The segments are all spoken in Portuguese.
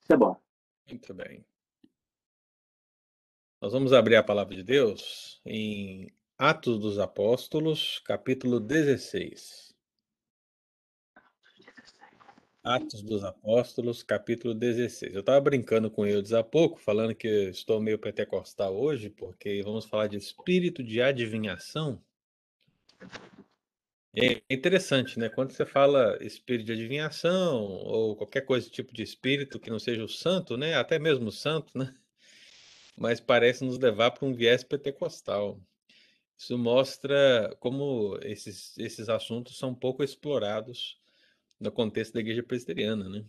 Isso é bom. Muito bem. Nós vamos abrir a palavra de Deus em Atos dos Apóstolos, capítulo 16. Atos dos Apóstolos, capítulo 16. Eu estava brincando com eles há pouco, falando que estou meio pentecostal hoje, porque vamos falar de espírito de adivinhação. É interessante, né? Quando você fala espírito de adivinhação ou qualquer coisa tipo de espírito que não seja o santo, né? Até mesmo o santo, né? Mas parece nos levar para um viés pentecostal. Isso mostra como esses, esses assuntos são pouco explorados no contexto da igreja presbiteriana, né?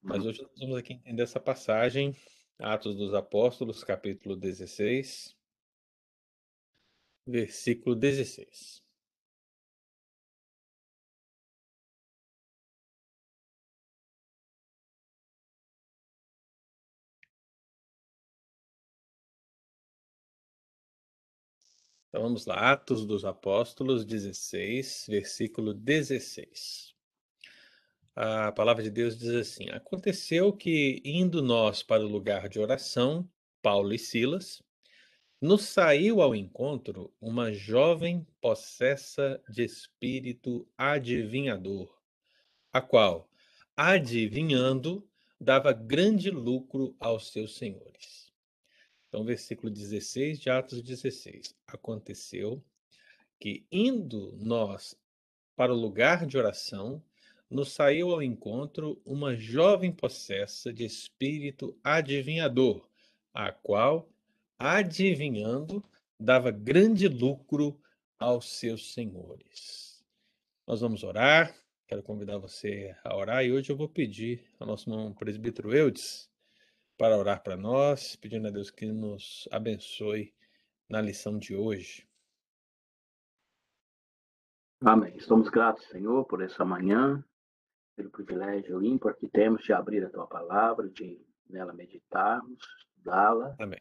Mas hoje nós vamos aqui entender essa passagem, Atos dos Apóstolos, capítulo 16, versículo 16. Então vamos lá, Atos dos Apóstolos 16, versículo 16. A palavra de Deus diz assim: Aconteceu que, indo nós para o lugar de oração, Paulo e Silas, nos saiu ao encontro uma jovem possessa de espírito adivinhador, a qual, adivinhando, dava grande lucro aos seus senhores. Então, versículo 16 de Atos 16. Aconteceu que, indo nós para o lugar de oração, nos saiu ao encontro uma jovem possessa de espírito adivinhador, a qual, adivinhando, dava grande lucro aos seus senhores. Nós vamos orar. Quero convidar você a orar e hoje eu vou pedir ao nosso irmão presbítero Eudes para orar para nós, pedindo a Deus que nos abençoe na lição de hoje. Amém. Estamos gratos, Senhor, por essa manhã, pelo privilégio ímpar que temos de abrir a tua palavra, de nela meditarmos, estudá-la. Amém.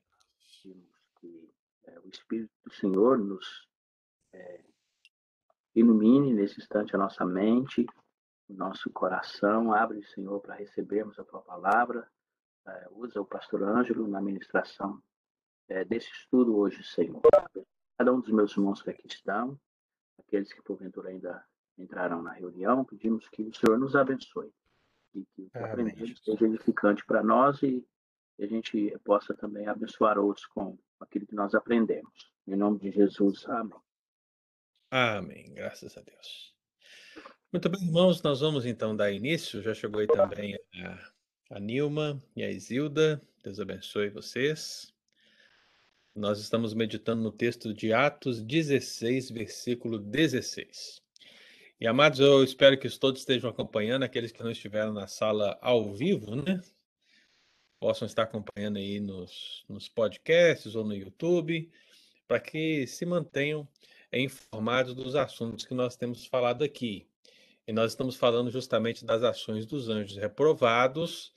Que é, o Espírito do Senhor nos é, ilumine nesse instante a nossa mente, o nosso coração. Abre, Senhor, para recebermos a tua palavra é, usa o pastor Ângelo na ministração é, desse estudo hoje, Senhor. Cada um dos meus irmãos que aqui estão, aqueles que porventura ainda entrarão na reunião, pedimos que o Senhor nos abençoe e que o que aprendemos seja edificante para nós e a gente possa também abençoar outros com aquilo que nós aprendemos. Em nome de Jesus, amém. Amém, graças a Deus. Muito bem, irmãos, nós vamos então dar início. Já chegou aí também a a Nilma e a Isilda. Deus abençoe vocês. Nós estamos meditando no texto de Atos 16, versículo 16. E amados, eu espero que todos estejam acompanhando, aqueles que não estiveram na sala ao vivo, né? Possam estar acompanhando aí nos, nos podcasts ou no YouTube, para que se mantenham informados dos assuntos que nós temos falado aqui. E nós estamos falando justamente das ações dos anjos reprovados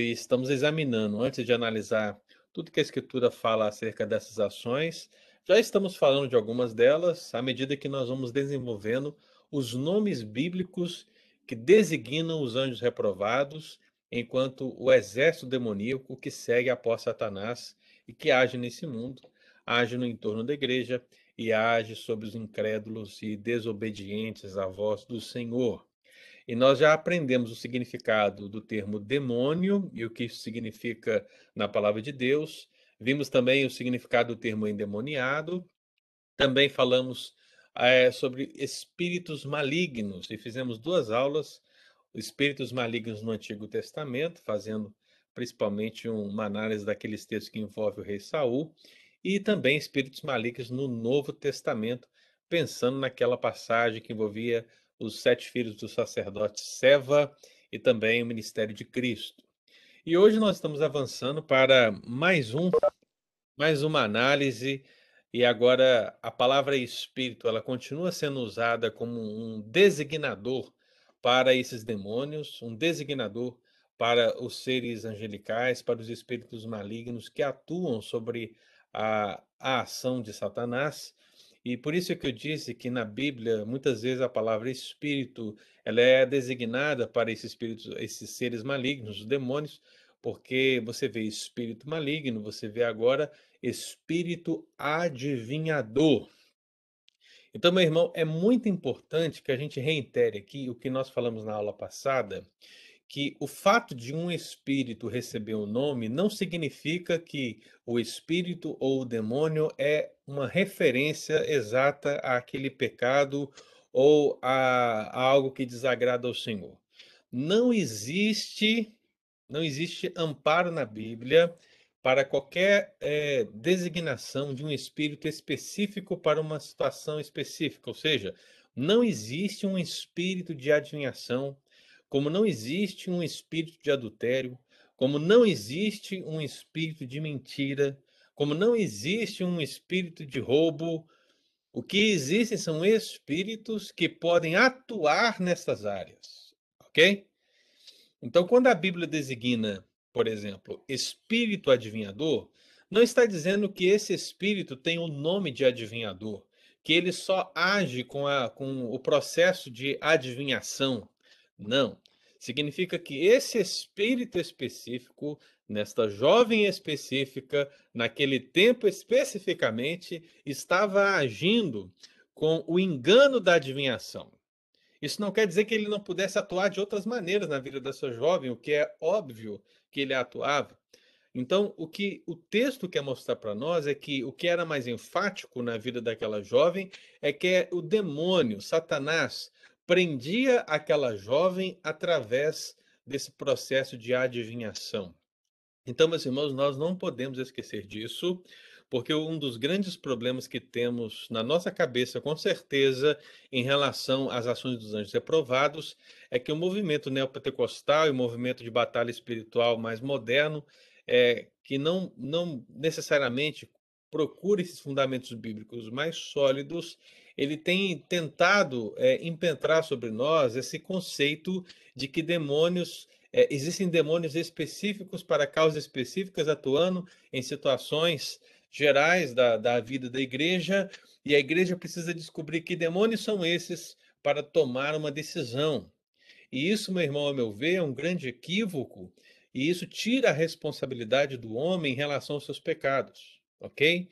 estamos examinando, antes de analisar tudo que a Escritura fala acerca dessas ações, já estamos falando de algumas delas à medida que nós vamos desenvolvendo os nomes bíblicos que designam os anjos reprovados, enquanto o exército demoníaco que segue após Satanás e que age nesse mundo, age no entorno da igreja e age sobre os incrédulos e desobedientes à voz do Senhor. E nós já aprendemos o significado do termo demônio e o que isso significa na palavra de Deus. Vimos também o significado do termo endemoniado. Também falamos é, sobre espíritos malignos e fizemos duas aulas, espíritos malignos no Antigo Testamento, fazendo principalmente uma análise daqueles textos que envolvem o rei Saul, e também espíritos malignos no Novo Testamento, pensando naquela passagem que envolvia os sete filhos do sacerdote Seva e também o ministério de Cristo. E hoje nós estamos avançando para mais um, mais uma análise e agora a palavra espírito, ela continua sendo usada como um designador para esses demônios, um designador para os seres angelicais, para os espíritos malignos que atuam sobre a, a ação de Satanás E por isso que eu disse que na Bíblia, muitas vezes a palavra espírito, ela é designada para esses espíritos, esses seres malignos, os demônios, porque você vê espírito maligno, você vê agora espírito adivinhador. Então, meu irmão, é muito importante que a gente reitere aqui o que nós falamos na aula passada, que o fato de um espírito receber um nome não significa que o espírito ou o demônio é uma referência exata àquele pecado ou a, a algo que desagrada ao Senhor. Não existe, não existe amparo na Bíblia para qualquer é, designação de um espírito específico para uma situação específica, ou seja, não existe um espírito de adivinhação, como não existe um espírito de adultério, como não existe um espírito de mentira, como não existe um espírito de roubo, o que existem são espíritos que podem atuar nessas áreas, ok? Então, quando a Bíblia designa, por exemplo, espírito adivinhador, não está dizendo que esse espírito tem o nome de adivinhador, que ele só age com, a, com o processo de adivinhação, não. Significa que esse espírito específico, nesta jovem específica, naquele tempo especificamente, estava agindo com o engano da adivinhação. Isso não quer dizer que ele não pudesse atuar de outras maneiras na vida dessa jovem, o que é óbvio que ele atuava. Então, o que o texto quer mostrar para nós é que o que era mais enfático na vida daquela jovem é que é o demônio, Satanás, prendia aquela jovem através desse processo de adivinhação. Então, meus irmãos, nós não podemos esquecer disso, porque um dos grandes problemas que temos na nossa cabeça, com certeza, em relação às ações dos anjos reprovados, é que o movimento neopentecostal e o movimento de batalha espiritual mais moderno, é, que não, não necessariamente procura esses fundamentos bíblicos mais sólidos, ele tem tentado é, impentrar sobre nós esse conceito de que demônios é, existem demônios específicos para causas específicas atuando em situações gerais da, da vida da igreja e a igreja precisa descobrir que demônios são esses para tomar uma decisão. E isso, meu irmão, a meu ver, é um grande equívoco e isso tira a responsabilidade do homem em relação aos seus pecados, ok?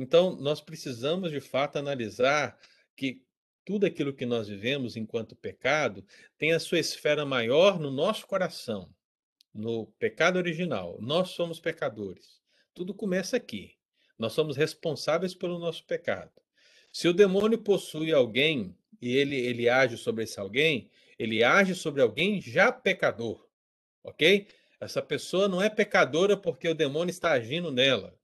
Então, nós precisamos de fato analisar que tudo aquilo que nós vivemos enquanto pecado tem a sua esfera maior no nosso coração, no pecado original. Nós somos pecadores. Tudo começa aqui. Nós somos responsáveis pelo nosso pecado. Se o demônio possui alguém e ele, ele age sobre esse alguém, ele age sobre alguém já pecador, ok? Essa pessoa não é pecadora porque o demônio está agindo nela.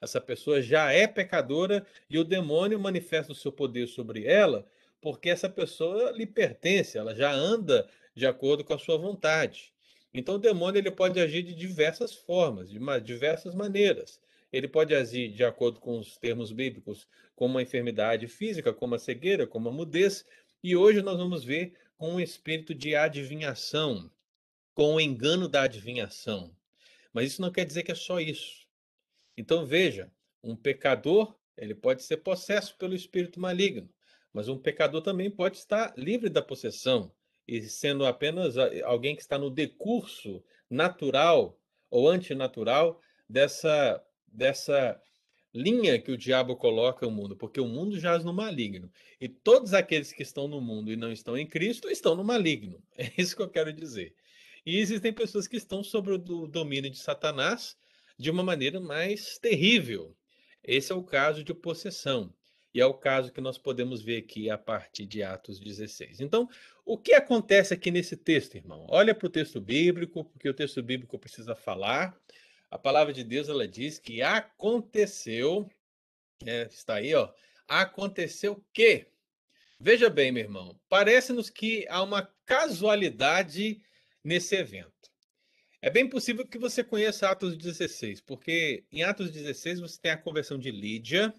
Essa pessoa já é pecadora e o demônio manifesta o seu poder sobre ela porque essa pessoa lhe pertence, ela já anda de acordo com a sua vontade. Então o demônio ele pode agir de diversas formas, de diversas maneiras. Ele pode agir de acordo com os termos bíblicos, como uma enfermidade física, como a cegueira, como a mudez, e hoje nós vamos ver com um espírito de adivinhação, com o engano da adivinhação. Mas isso não quer dizer que é só isso. Então veja, um pecador, ele pode ser possesso pelo espírito maligno, mas um pecador também pode estar livre da possessão e sendo apenas alguém que está no decurso natural ou antinatural dessa dessa linha que o diabo coloca no mundo, porque o mundo jaz no maligno. E todos aqueles que estão no mundo e não estão em Cristo estão no maligno. É isso que eu quero dizer. E existem pessoas que estão sob o domínio de Satanás de uma maneira mais terrível. Esse é o caso de possessão. E é o caso que nós podemos ver aqui a partir de Atos 16. Então, o que acontece aqui nesse texto, irmão? Olha para o texto bíblico, porque o texto bíblico precisa falar. A palavra de Deus ela diz que aconteceu, é, está aí, ó. Aconteceu que. Veja bem, meu irmão, parece-nos que há uma casualidade nesse evento. É bem possível que você conheça Atos 16, porque em Atos 16 você tem a conversão de Lídia.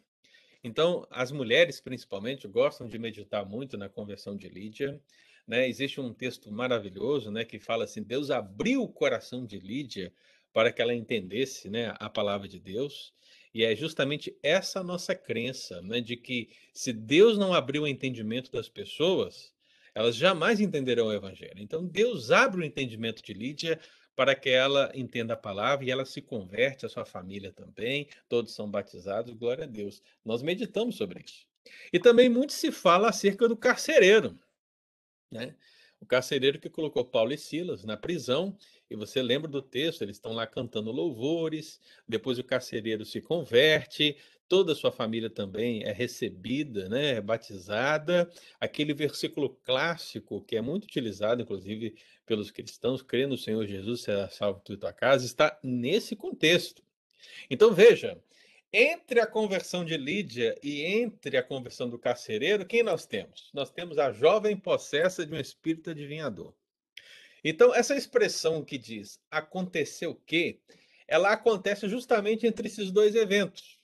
Então, as mulheres, principalmente, gostam de meditar muito na conversão de Lídia. Né? Existe um texto maravilhoso né, que fala assim: Deus abriu o coração de Lídia para que ela entendesse né, a palavra de Deus. E é justamente essa nossa crença, né, de que se Deus não abrir o entendimento das pessoas, elas jamais entenderão o evangelho. Então Deus abre o entendimento de Lídia para que ela entenda a palavra e ela se converte, a sua família também, todos são batizados, glória a Deus. Nós meditamos sobre isso. E também muito se fala acerca do carcereiro, né? O carcereiro que colocou Paulo e Silas na prisão, e você lembra do texto, eles estão lá cantando louvores, depois o carcereiro se converte, toda a sua família também é recebida, né, é batizada. Aquele versículo clássico, que é muito utilizado, inclusive, pelos cristãos, crê no Senhor Jesus, será salvo tu e tua casa, está nesse contexto. Então, veja, entre a conversão de Lídia e entre a conversão do carcereiro, quem nós temos? Nós temos a jovem possessa de um espírito adivinhador. Então, essa expressão que diz aconteceu o quê? Ela acontece justamente entre esses dois eventos.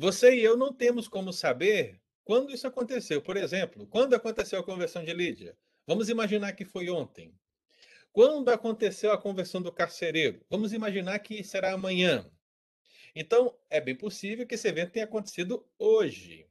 Você e eu não temos como saber quando isso aconteceu. Por exemplo, quando aconteceu a conversão de Lídia? Vamos imaginar que foi ontem. Quando aconteceu a conversão do carcereiro? Vamos imaginar que será amanhã. Então, é bem possível que esse evento tenha acontecido hoje.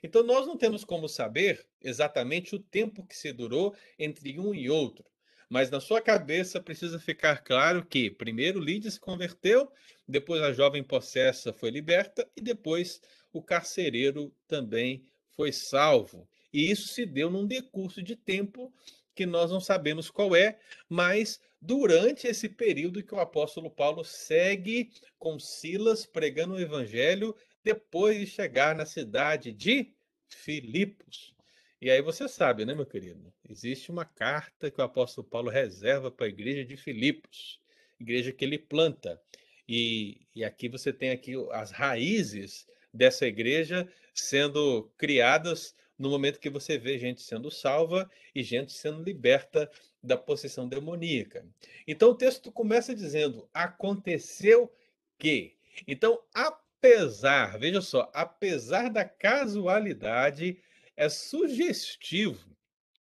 Então, nós não temos como saber exatamente o tempo que se durou entre um e outro. Mas na sua cabeça precisa ficar claro que primeiro Lídia se converteu, depois a jovem possessa foi liberta e depois o carcereiro também foi salvo. E isso se deu num decurso de tempo que nós não sabemos qual é, mas durante esse período que o apóstolo Paulo segue com Silas pregando o evangelho depois de chegar na cidade de Filipos. E aí você sabe, né, meu querido? Existe uma carta que o apóstolo Paulo reserva para a igreja de Filipos, igreja que ele planta. E, e aqui você tem aqui as raízes dessa igreja sendo criadas no momento que você vê gente sendo salva e gente sendo liberta da possessão demoníaca. Então o texto começa dizendo: aconteceu que. Então, apesar, veja só, apesar da casualidade, é sugestivo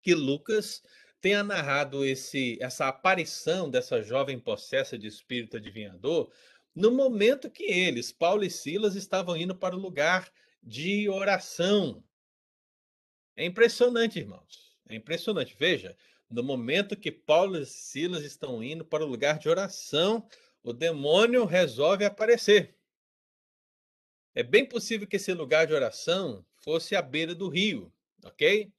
que Lucas tenha narrado esse, essa aparição dessa jovem possessa de espírito adivinhador no momento que eles, Paulo e Silas, estavam indo para o lugar de oração. É impressionante, irmãos. É impressionante. Veja, no momento que Paulo e Silas estão indo para o lugar de oração, o demônio resolve aparecer. É bem possível que esse lugar de oração fosse à beira do rio, ok?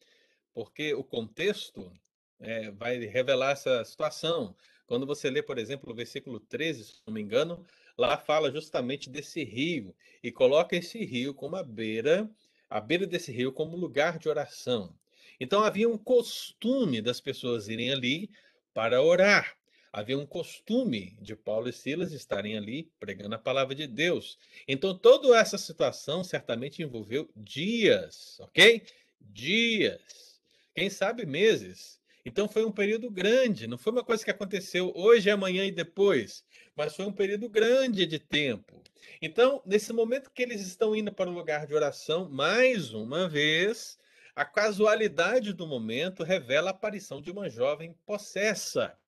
Porque o contexto é, vai revelar essa situação. Quando você lê, por exemplo, o versículo 13, se não me engano, lá fala justamente desse rio e coloca esse rio como a beira à beira desse rio como lugar de oração. Então havia um costume das pessoas irem ali para orar. Havia um costume de Paulo e Silas estarem ali pregando a palavra de Deus. Então toda essa situação certamente envolveu dias, ok? Dias. Quem sabe meses. Então foi um período grande, não foi uma coisa que aconteceu hoje, amanhã e depois, mas foi um período grande de tempo. Então, nesse momento que eles estão indo para o lugar de oração, mais uma vez, a casualidade do momento revela a aparição de uma jovem possessa.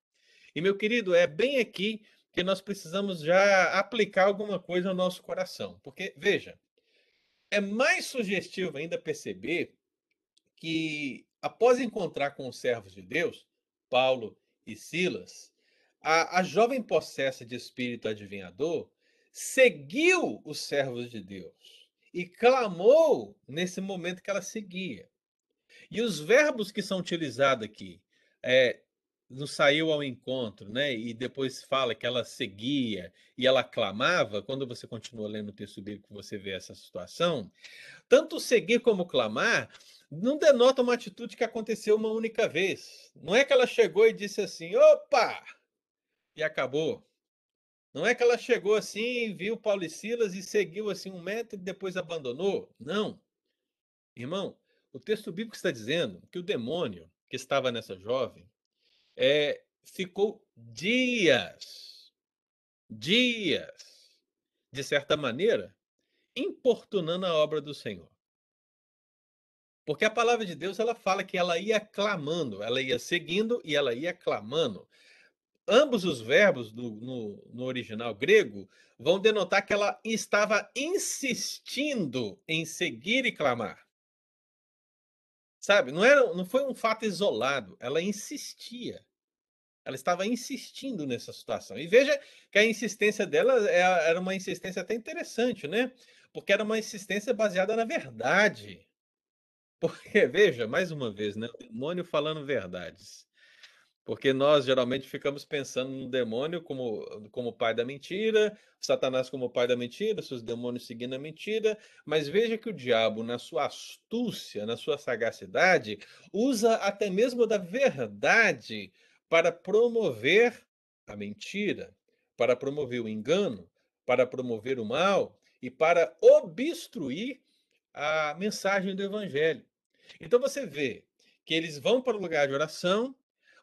E, meu querido, é bem aqui que nós precisamos já aplicar alguma coisa no nosso coração. Porque, veja, é mais sugestivo ainda perceber que, após encontrar com os servos de Deus, Paulo e Silas, a, a jovem possessa de espírito adivinhador seguiu os servos de Deus e clamou nesse momento que ela seguia. E os verbos que são utilizados aqui, é, não saiu ao encontro, né? E depois fala que ela seguia e ela clamava. Quando você continua lendo o texto bíblico, você vê essa situação. Tanto seguir como clamar não denota uma atitude que aconteceu uma única vez. Não é que ela chegou e disse assim: opa! E acabou. Não é que ela chegou assim, viu Paulo e Silas e seguiu assim um metro e depois abandonou. Não. Irmão, o texto bíblico está dizendo que o demônio que estava nessa jovem é, ficou dias, dias, de certa maneira, importunando a obra do Senhor. Porque a palavra de Deus ela fala que ela ia clamando, ela ia seguindo e ela ia clamando. ambos os verbos do, no, no original grego vão denotar que ela estava insistindo em seguir e clamar. Sabe? Não, era, não foi um fato isolado, ela insistia. Ela estava insistindo nessa situação. E veja que a insistência dela é, era uma insistência até interessante, né? Porque era uma insistência baseada na verdade. Porque, veja, mais uma vez, né? O demônio falando verdades. Porque nós geralmente ficamos pensando no demônio como, como pai da mentira, Satanás como pai da mentira, seus demônios seguindo a mentira, mas veja que o diabo, na sua astúcia, na sua sagacidade, usa até mesmo da verdade para promover a mentira, para promover o engano, para promover o mal e para obstruir a mensagem do evangelho. Então você vê que eles vão para o lugar de oração,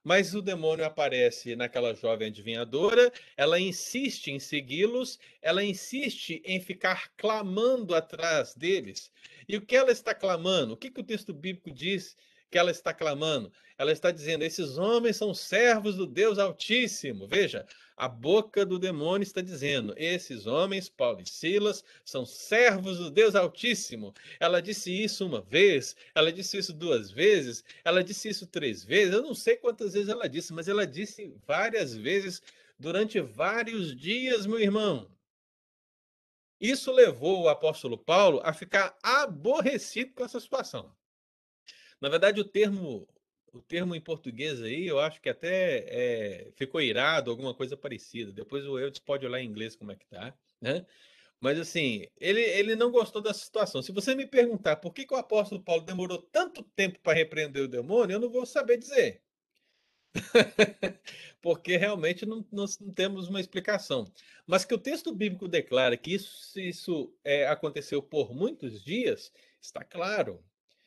mas o demônio aparece naquela jovem adivinhadora, ela insiste em segui-los, ela insiste em ficar clamando atrás deles. E o que ela está clamando? O que, que o texto bíblico diz que ela está clamando? Ela está dizendo: esses homens são servos do Deus Altíssimo. Veja, a boca do demônio está dizendo: esses homens, Paulo e Silas, são servos do Deus Altíssimo. Ela disse isso uma vez, ela disse isso duas vezes, ela disse isso três vezes. Eu não sei quantas vezes ela disse, mas ela disse várias vezes durante vários dias, meu irmão. Isso levou o apóstolo Paulo a ficar aborrecido com essa situação. Na verdade, o termo o termo em português aí, eu acho que até é, ficou irado, alguma coisa parecida. Depois o Eudes pode olhar em inglês como é que tá, né? Mas assim, ele, ele não gostou dessa situação. Se você me perguntar por que, que o apóstolo Paulo demorou tanto tempo para repreender o demônio, eu não vou saber dizer. Porque realmente não, nós não temos uma explicação. Mas que o texto bíblico declara que isso, isso é, aconteceu por muitos dias, está claro.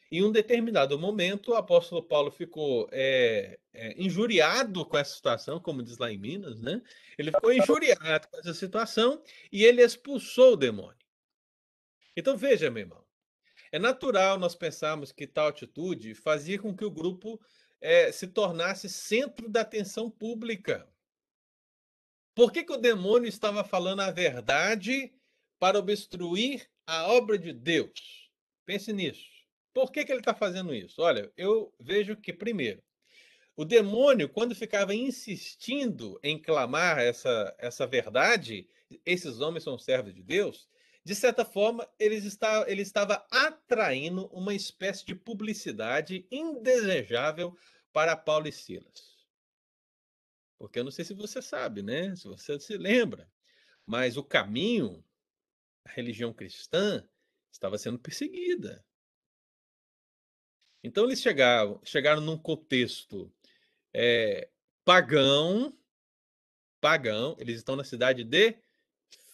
Em um determinado momento, o apóstolo Paulo ficou é, é, injuriado com essa situação, como diz lá em Minas, né? Ele ficou injuriado com essa situação e ele expulsou o demônio. Então veja, meu irmão, é natural nós pensarmos que tal atitude fazia com que o grupo é, se tornasse centro da atenção pública. Por que, que o demônio estava falando a verdade para obstruir a obra de Deus? Pense nisso. Por que, que ele está fazendo isso? Olha, eu vejo que, primeiro, o demônio, quando ficava insistindo em clamar essa, essa verdade, esses homens são servos de Deus, de certa forma, ele, está, ele estava atraindo uma espécie de publicidade indesejável para Paulo e Silas. Porque eu não sei se você sabe, né? Se você se lembra, mas o caminho, a religião cristã, estava sendo perseguida. Então eles chegaram, chegaram num contexto é, pagão, pagão. Eles estão na cidade de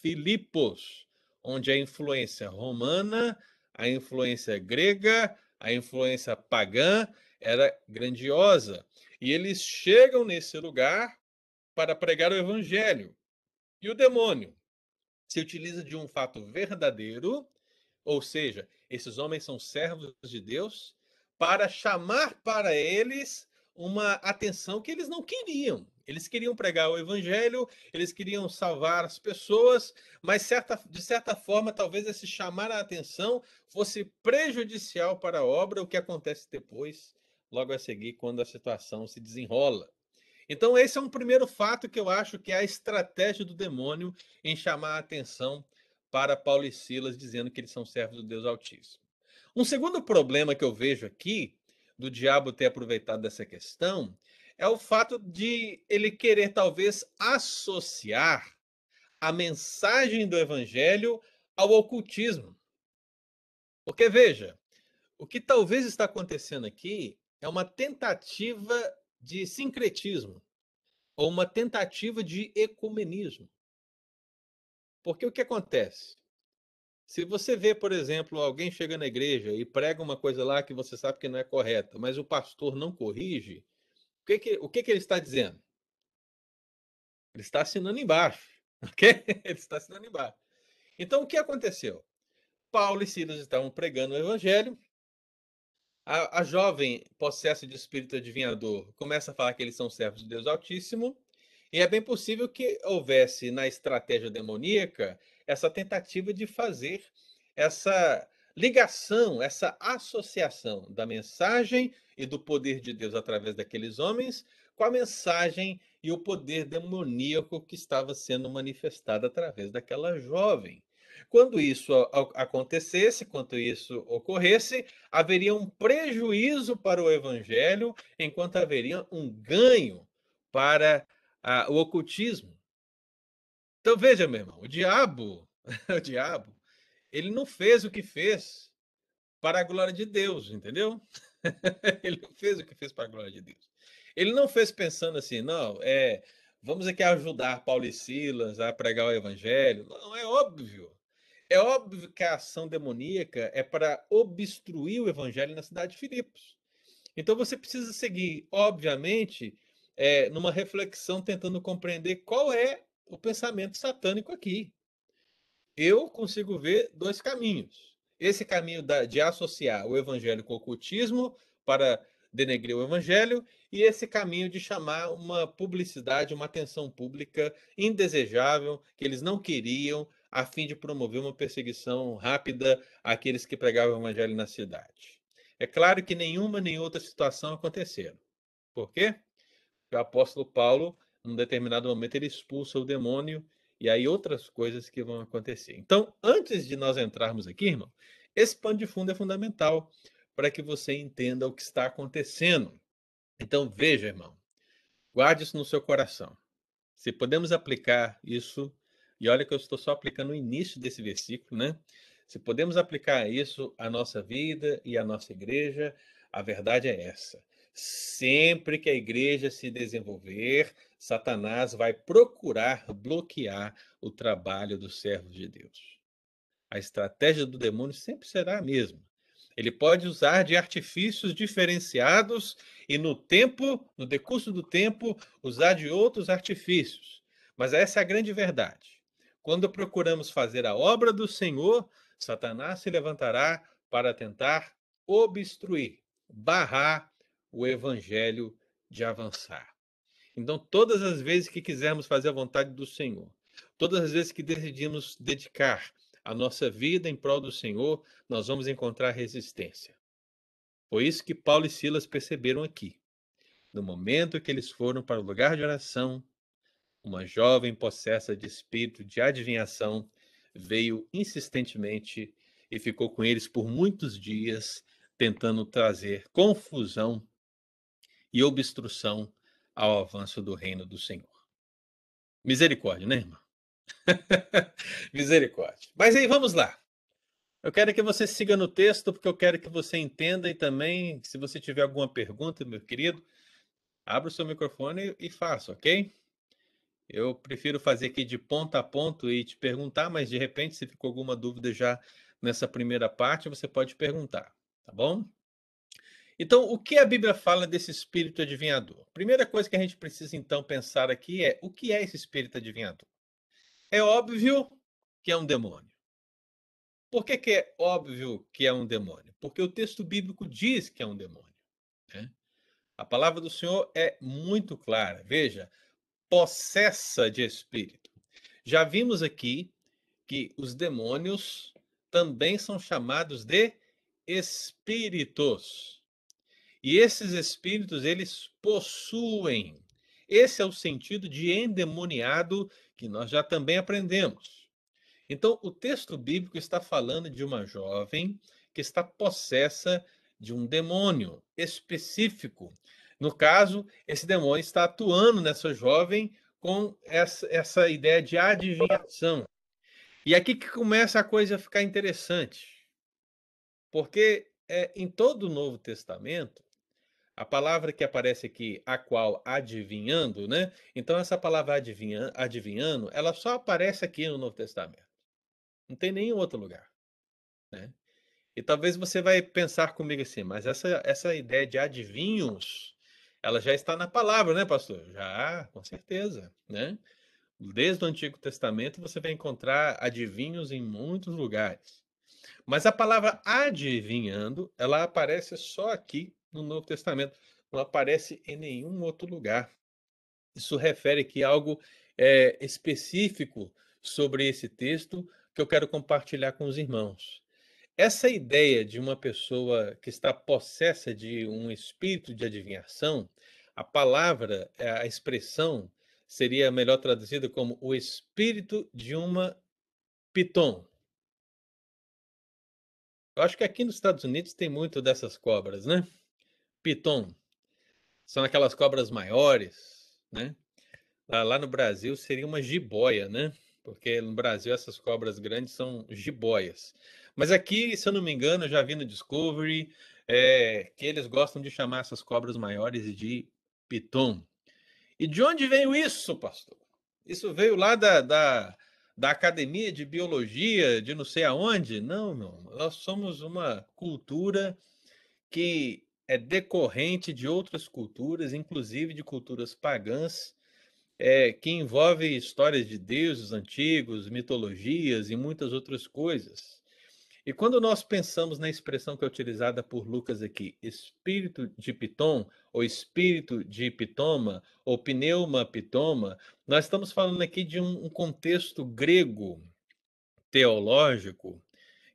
Filipos, onde a influência romana, a influência grega, a influência pagã era grandiosa. E eles chegam nesse lugar para pregar o evangelho. E o demônio se utiliza de um fato verdadeiro, ou seja, esses homens são servos de Deus, para chamar para eles uma atenção que eles não queriam. Eles queriam pregar o evangelho, eles queriam salvar as pessoas, mas certa, de certa forma, talvez esse chamar a atenção fosse prejudicial para a obra, o que acontece depois, logo a seguir, quando a situação se desenrola. Então, esse é um primeiro fato que eu acho que é a estratégia do demônio em chamar a atenção para Paulo e Silas, dizendo que eles são servos do Deus Altíssimo. Um segundo problema que eu vejo aqui, do diabo ter aproveitado dessa questão, é o fato de ele querer talvez associar a mensagem do evangelho ao ocultismo. Porque veja, o que talvez está acontecendo aqui é uma tentativa de sincretismo ou uma tentativa de ecumenismo. Porque o que acontece? Se você vê, por exemplo, alguém chega na igreja e prega uma coisa lá que você sabe que não é correta, mas o pastor não corrige, o que, que, o que, que ele está dizendo? Ele está assinando embaixo. Ok? Ele está assinando embaixo. Então, o que aconteceu? Paulo e Silas estavam pregando o evangelho. A, a jovem, possessa de espírito adivinhador, começa a falar que eles são servos de Deus Altíssimo. E é bem possível que houvesse na estratégia demoníaca essa tentativa de fazer essa ligação, essa associação da mensagem e do poder de Deus através daqueles homens com a mensagem e o poder demoníaco que estava sendo manifestado através daquela jovem. Quando isso acontecesse, quando isso ocorresse, haveria um prejuízo para o evangelho, enquanto haveria um ganho para a, o ocultismo. Então veja, meu irmão, o diabo, o diabo, ele não fez o que fez para a glória de Deus, entendeu? ele não fez o que fez para a glória de Deus. Ele não fez pensando assim, não, é, vamos aqui ajudar Paulo e Silas a pregar o evangelho. Não, é óbvio. É óbvio que a ação demoníaca é para obstruir o evangelho na cidade de Filipos. Então você precisa seguir, obviamente, é, numa reflexão tentando compreender qual é o pensamento satânico aqui. Eu consigo ver dois caminhos. Esse caminho da, de associar o evangelho com o ocultismo para denegrir o evangelho e esse caminho de chamar uma publicidade, uma atenção pública indesejável que eles não queriam a fim de promover uma perseguição rápida àqueles que pregavam o evangelho na cidade. É claro que nenhuma nem outra situação aconteceram. Por quê? Porque o apóstolo Paulo, num determinado momento, ele expulsa o demônio e aí outras coisas que vão acontecer. Então, antes de nós entrarmos aqui, irmão, esse pano de fundo é fundamental para que você entenda o que está acontecendo. Então, veja, irmão, guarde isso no seu coração. Se podemos aplicar isso e olha que eu estou só aplicando o início desse versículo, né? Se podemos aplicar isso à nossa vida e à nossa igreja, a verdade é essa. Sempre que a igreja se desenvolver, Satanás vai procurar bloquear o trabalho dos servos de Deus. A estratégia do demônio sempre será a mesma. Ele pode usar de artifícios diferenciados e, no tempo, no decurso do tempo, usar de outros artifícios. Mas essa é a grande verdade. Quando procuramos fazer a obra do Senhor, Satanás se levantará para tentar obstruir, barrar o evangelho de avançar. Então, todas as vezes que quisermos fazer a vontade do Senhor, todas as vezes que decidimos dedicar a nossa vida em prol do Senhor, nós vamos encontrar resistência. Foi isso que Paulo e Silas perceberam aqui. No momento que eles foram para o lugar de oração, uma jovem possessa de espírito de adivinhação veio insistentemente e ficou com eles por muitos dias, tentando trazer confusão e obstrução ao avanço do reino do Senhor. Misericórdia, né, irmão? Misericórdia. Mas aí, vamos lá. Eu quero que você siga no texto, porque eu quero que você entenda e também, se você tiver alguma pergunta, meu querido, abra o seu microfone e faça, ok? Eu prefiro fazer aqui de ponto a ponto e te perguntar, mas de repente, se ficou alguma dúvida já nessa primeira parte, você pode perguntar, tá bom? Então, o que a Bíblia fala desse espírito adivinhador? Primeira coisa que a gente precisa então pensar aqui é o que é esse espírito adivinhador? É óbvio que é um demônio. Por que, que é óbvio que é um demônio? Porque o texto bíblico diz que é um demônio. Né? A palavra do Senhor é muito clara. Veja, possessa de espírito. Já vimos aqui que os demônios também são chamados de espíritos. E esses espíritos, eles possuem. Esse é o sentido de endemoniado que nós já também aprendemos. Então, o texto bíblico está falando de uma jovem que está possessa de um demônio específico, no caso, esse demônio está atuando nessa jovem com essa, essa ideia de adivinhação. E aqui que começa a coisa a ficar interessante. Porque é, em todo o Novo Testamento, a palavra que aparece aqui, a qual adivinhando, né? Então, essa palavra adivinha, adivinhando, ela só aparece aqui no Novo Testamento. Não tem nenhum outro lugar. Né? E talvez você vai pensar comigo assim, mas essa, essa ideia de adivinhos ela já está na palavra, né, pastor? Já, com certeza, né? Desde o Antigo Testamento você vai encontrar adivinhos em muitos lugares. Mas a palavra adivinhando, ela aparece só aqui no Novo Testamento, não aparece em nenhum outro lugar. Isso refere aqui algo é, específico sobre esse texto que eu quero compartilhar com os irmãos. Essa ideia de uma pessoa que está possessa de um espírito de adivinhação, a palavra, eh, a expressão seria melhor traduzida como o espírito de uma piton. Eu acho que aqui nos Estados Unidos tem muito dessas cobras, né? Piton. São aquelas cobras maiores, né? Lá, lá no Brasil seria uma jiboia, né? Porque no Brasil essas cobras grandes são jiboias. Mas aqui, se eu não me engano, eu já vi no Discovery é, que eles gostam de chamar essas cobras maiores de piton. E de onde veio isso, pastor? Isso veio lá da, da, da Academia de Biologia, de não sei aonde? Não, não. Nós somos uma cultura que é decorrente de outras culturas, inclusive de culturas pagãs, é, que envolve histórias de deuses antigos, mitologias e muitas outras coisas. E quando nós pensamos na expressão que é utilizada por Lucas aqui, espírito de Piton, ou espírito de Pitoma, ou pneuma Pitoma, nós estamos falando aqui de um, um contexto grego teológico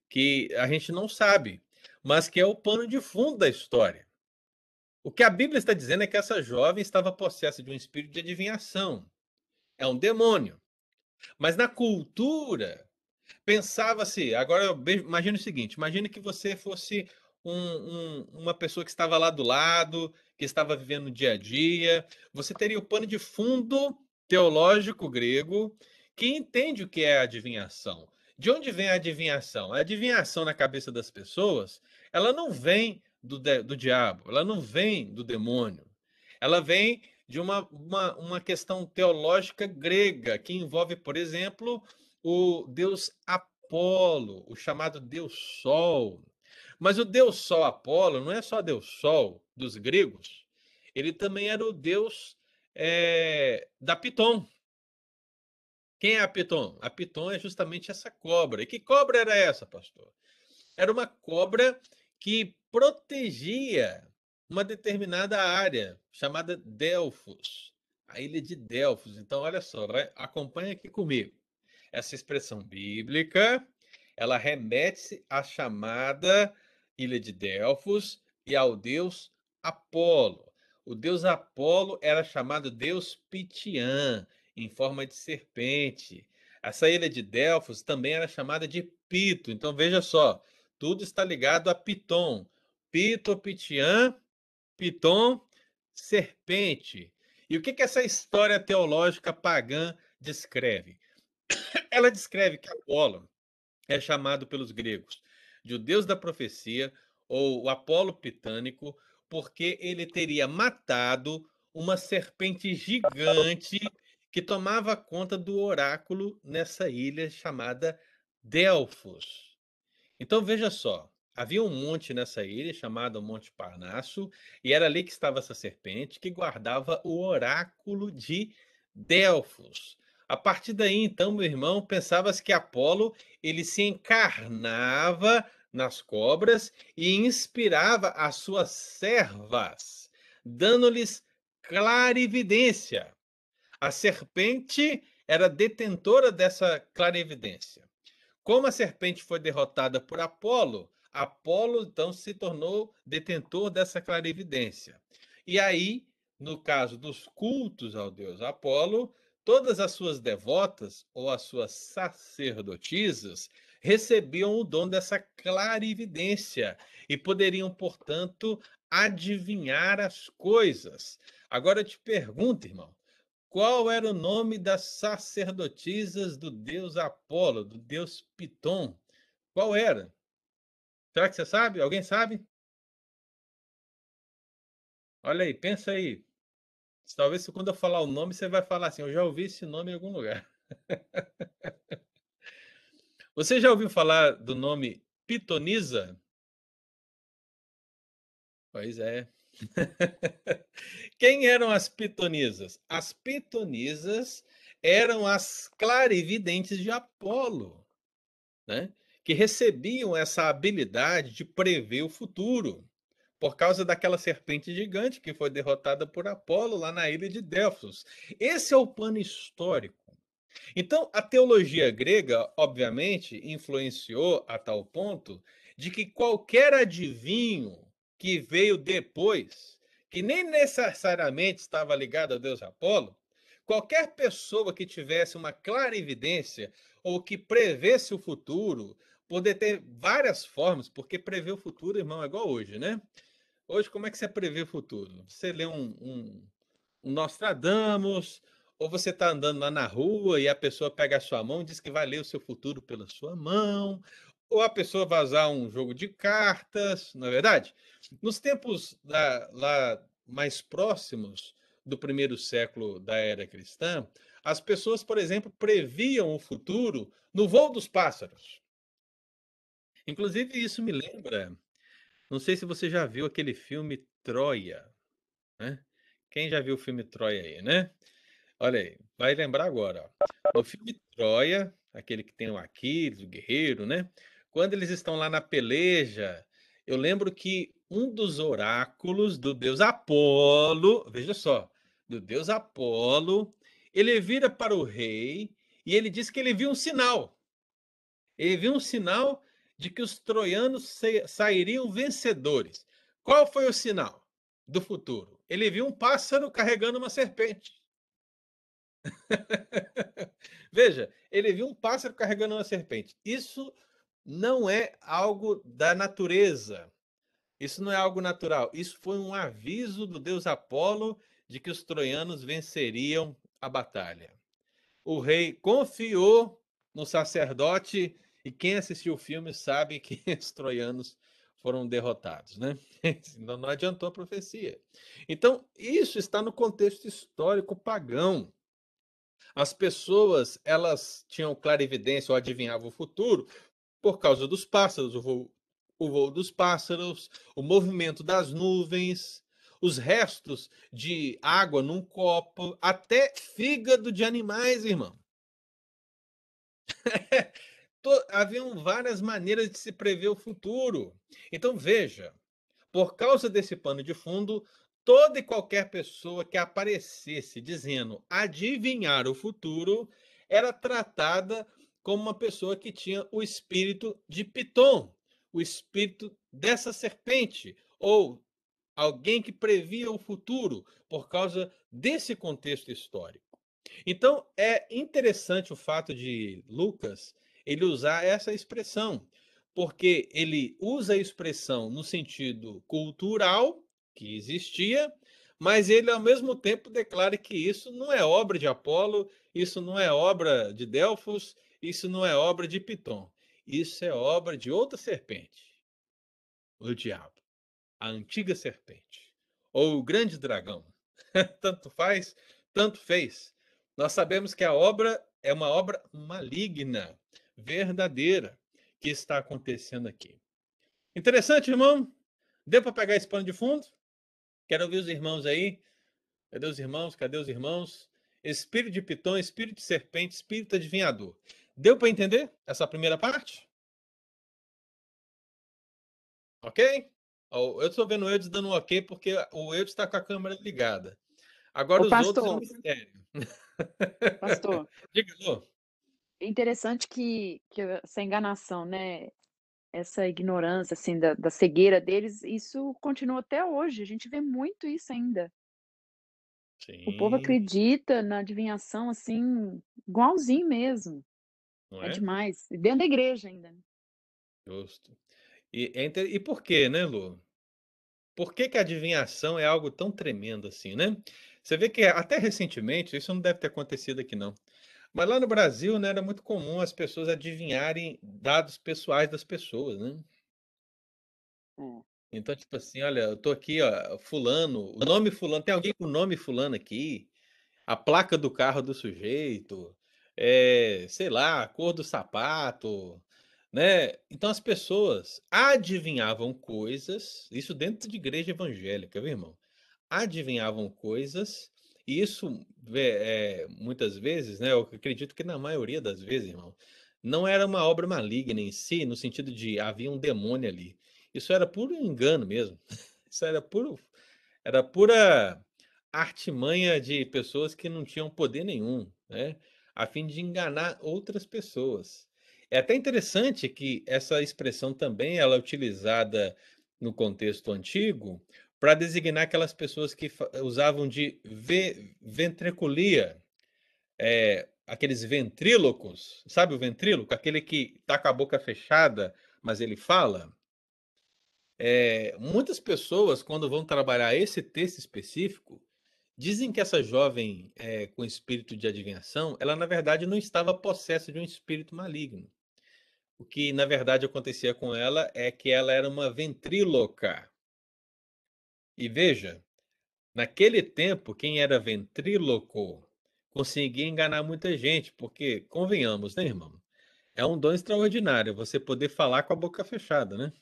que a gente não sabe, mas que é o pano de fundo da história. O que a Bíblia está dizendo é que essa jovem estava possessa de um espírito de adivinhação. É um demônio. Mas na cultura pensava-se, agora imagine o seguinte, imagine que você fosse um, um, uma pessoa que estava lá do lado, que estava vivendo o dia a dia, você teria o pano de fundo teológico grego que entende o que é adivinhação. De onde vem a adivinhação? A adivinhação na cabeça das pessoas, ela não vem do, do diabo, ela não vem do demônio. Ela vem de uma, uma, uma questão teológica grega, que envolve, por exemplo, o deus Apolo, o chamado Deus Sol. Mas o Deus Sol Apolo não é só Deus Sol dos gregos, ele também era o Deus é, da Piton. Quem é a Piton? A Piton é justamente essa cobra. E que cobra era essa, pastor? Era uma cobra que protegia uma determinada área chamada Delfos, a ilha de Delfos. Então, olha só, acompanha aqui comigo. Essa expressão bíblica, ela remete à chamada ilha de Delfos e ao deus Apolo. O deus Apolo era chamado deus Pitiã, em forma de serpente. Essa ilha de Delfos também era chamada de Pito. Então veja só, tudo está ligado a Piton. Pito, Pitiã, Piton, serpente. E o que, que essa história teológica pagã descreve? Ela descreve que Apolo é chamado pelos gregos de o deus da profecia ou o Apolo pitânico, porque ele teria matado uma serpente gigante que tomava conta do oráculo nessa ilha chamada Delfos. Então veja só, havia um monte nessa ilha chamado Monte Parnasso, e era ali que estava essa serpente que guardava o oráculo de Delfos. A partir daí, então, meu irmão, pensava-se que Apolo ele se encarnava nas cobras e inspirava as suas servas, dando-lhes clarividência. A serpente era detentora dessa clarividência. Como a serpente foi derrotada por Apolo, Apolo então se tornou detentor dessa clarividência. E aí, no caso dos cultos ao deus Apolo, Todas as suas devotas ou as suas sacerdotisas recebiam o dom dessa clarividência e poderiam, portanto, adivinhar as coisas. Agora eu te pergunto, irmão, qual era o nome das sacerdotisas do deus Apolo, do deus Piton? Qual era? Será que você sabe? Alguém sabe? Olha aí, pensa aí. Talvez quando eu falar o nome, você vai falar assim: eu já ouvi esse nome em algum lugar. Você já ouviu falar do nome Pitonisa? Pois é. Quem eram as pitonisas? As pitonisas eram as clarividentes de Apolo, né? que recebiam essa habilidade de prever o futuro. por causa daquela serpente gigante que foi derrotada por Apolo lá na ilha de Delfos. Esse é o plano histórico. Então, a teologia grega, obviamente, influenciou a tal ponto de que qualquer adivinho que veio depois, que nem necessariamente estava ligado a Deus Apolo, qualquer pessoa que tivesse uma clara evidência ou que prevesse o futuro, poder ter várias formas, porque prever o futuro, irmão, é igual hoje, né? Hoje, como é que você prevê o futuro? Você lê um, um, um Nostradamus, ou você está andando lá na rua e a pessoa pega a sua mão e diz que vai ler o seu futuro pela sua mão, ou a pessoa vazar um jogo de cartas, não é verdade? Nos tempos da, lá mais próximos do primeiro século da era cristã, as pessoas, por exemplo, previam o futuro no voo dos pássaros. Inclusive, isso me lembra. Não sei se você já viu aquele filme Troia. Né? Quem já viu o filme Troia aí, né? Olha aí, vai lembrar agora. Ó. No filme Troia, aquele que tem o Aquiles, o guerreiro, né? Quando eles estão lá na peleja, eu lembro que um dos oráculos do deus Apolo, veja só, do deus Apolo, ele vira para o rei e ele diz que ele viu um sinal. Ele viu um sinal de que os troianos sairiam vencedores. Qual foi o sinal do futuro? Ele viu um pássaro carregando uma serpente. Veja, ele viu um pássaro carregando uma serpente. Isso não é algo da natureza. Isso não é algo natural. Isso foi um aviso do deus Apolo de que os troianos venceriam a batalha. O rei confiou no sacerdote e quem assistiu o filme sabe que os troianos foram derrotados, né? Então não adiantou a profecia. Então, isso está no contexto histórico pagão. As pessoas, elas tinham clarividência ou adivinhavam o futuro por causa dos pássaros, o voo, o voo dos pássaros, o movimento das nuvens, os restos de água num copo, até fígado de animais, irmão. Haviam várias maneiras de se prever o futuro. Então, veja, por causa desse pano de fundo, toda e qualquer pessoa que aparecesse dizendo adivinhar o futuro era tratada como uma pessoa que tinha o espírito de Piton, o espírito dessa serpente, ou alguém que previa o futuro por causa desse contexto histórico. Então, é interessante o fato de Lucas ele usar essa expressão, porque ele usa a expressão no sentido cultural que existia, mas ele ao mesmo tempo declara que isso não é obra de Apolo, isso não é obra de Delfos, isso não é obra de Piton. Isso é obra de outra serpente, o diabo a antiga serpente, ou o grande dragão. tanto faz, tanto fez. Nós sabemos que a obra é uma obra maligna, verdadeira, que está acontecendo aqui. Interessante, irmão? Deu para pegar esse pano de fundo? Quero ouvir os irmãos aí. Cadê os irmãos? Cadê os irmãos? Espírito de Piton, espírito de serpente, espírito adivinhador. Deu para entender essa primeira parte? Ok? Eu estou vendo o Eudes dando um ok porque o Eudes está com a câmera ligada. Agora Ô, os pastor, outros é um mistério. Pastor. Diga, Lô. É interessante que, que essa enganação, né? Essa ignorância, assim, da, da cegueira deles, isso continua até hoje. A gente vê muito isso ainda. Sim. O povo acredita na adivinhação, assim, igualzinho mesmo. Não é? é demais. Dentro da igreja ainda. Né? Justo. E, é e por quê, né, Lu? Por que, que a adivinhação é algo tão tremendo assim, né? Você vê que até recentemente, isso não deve ter acontecido aqui, não. Mas lá no Brasil, né, era muito comum as pessoas adivinharem dados pessoais das pessoas, né? Hum. Então, tipo assim, olha, eu tô aqui, ó, fulano, o nome fulano, tem alguém com o nome fulano aqui, a placa do carro do sujeito, é, sei lá, cor do sapato, né? Então as pessoas adivinhavam coisas, isso dentro de igreja evangélica, viu, irmão? Adivinhavam coisas, e isso é, muitas vezes, né? Eu acredito que na maioria das vezes, irmão, não era uma obra maligna em si, no sentido de havia um demônio ali. Isso era puro engano mesmo. Isso era puro, era pura artimanha de pessoas que não tinham poder nenhum, né? A fim de enganar outras pessoas. É até interessante que essa expressão também ela é utilizada no contexto antigo para designar aquelas pessoas que usavam de ventriculia, é, aqueles ventrílocos, sabe o ventríloco? Aquele que está com a boca fechada, mas ele fala. É, muitas pessoas, quando vão trabalhar esse texto específico, dizem que essa jovem é, com espírito de adivinhação, ela na verdade não estava possessa de um espírito maligno. O que na verdade acontecia com ela é que ela era uma ventríloca. E veja, naquele tempo, quem era ventríloco conseguia enganar muita gente, porque, convenhamos, né, irmão? É um dom extraordinário você poder falar com a boca fechada, né?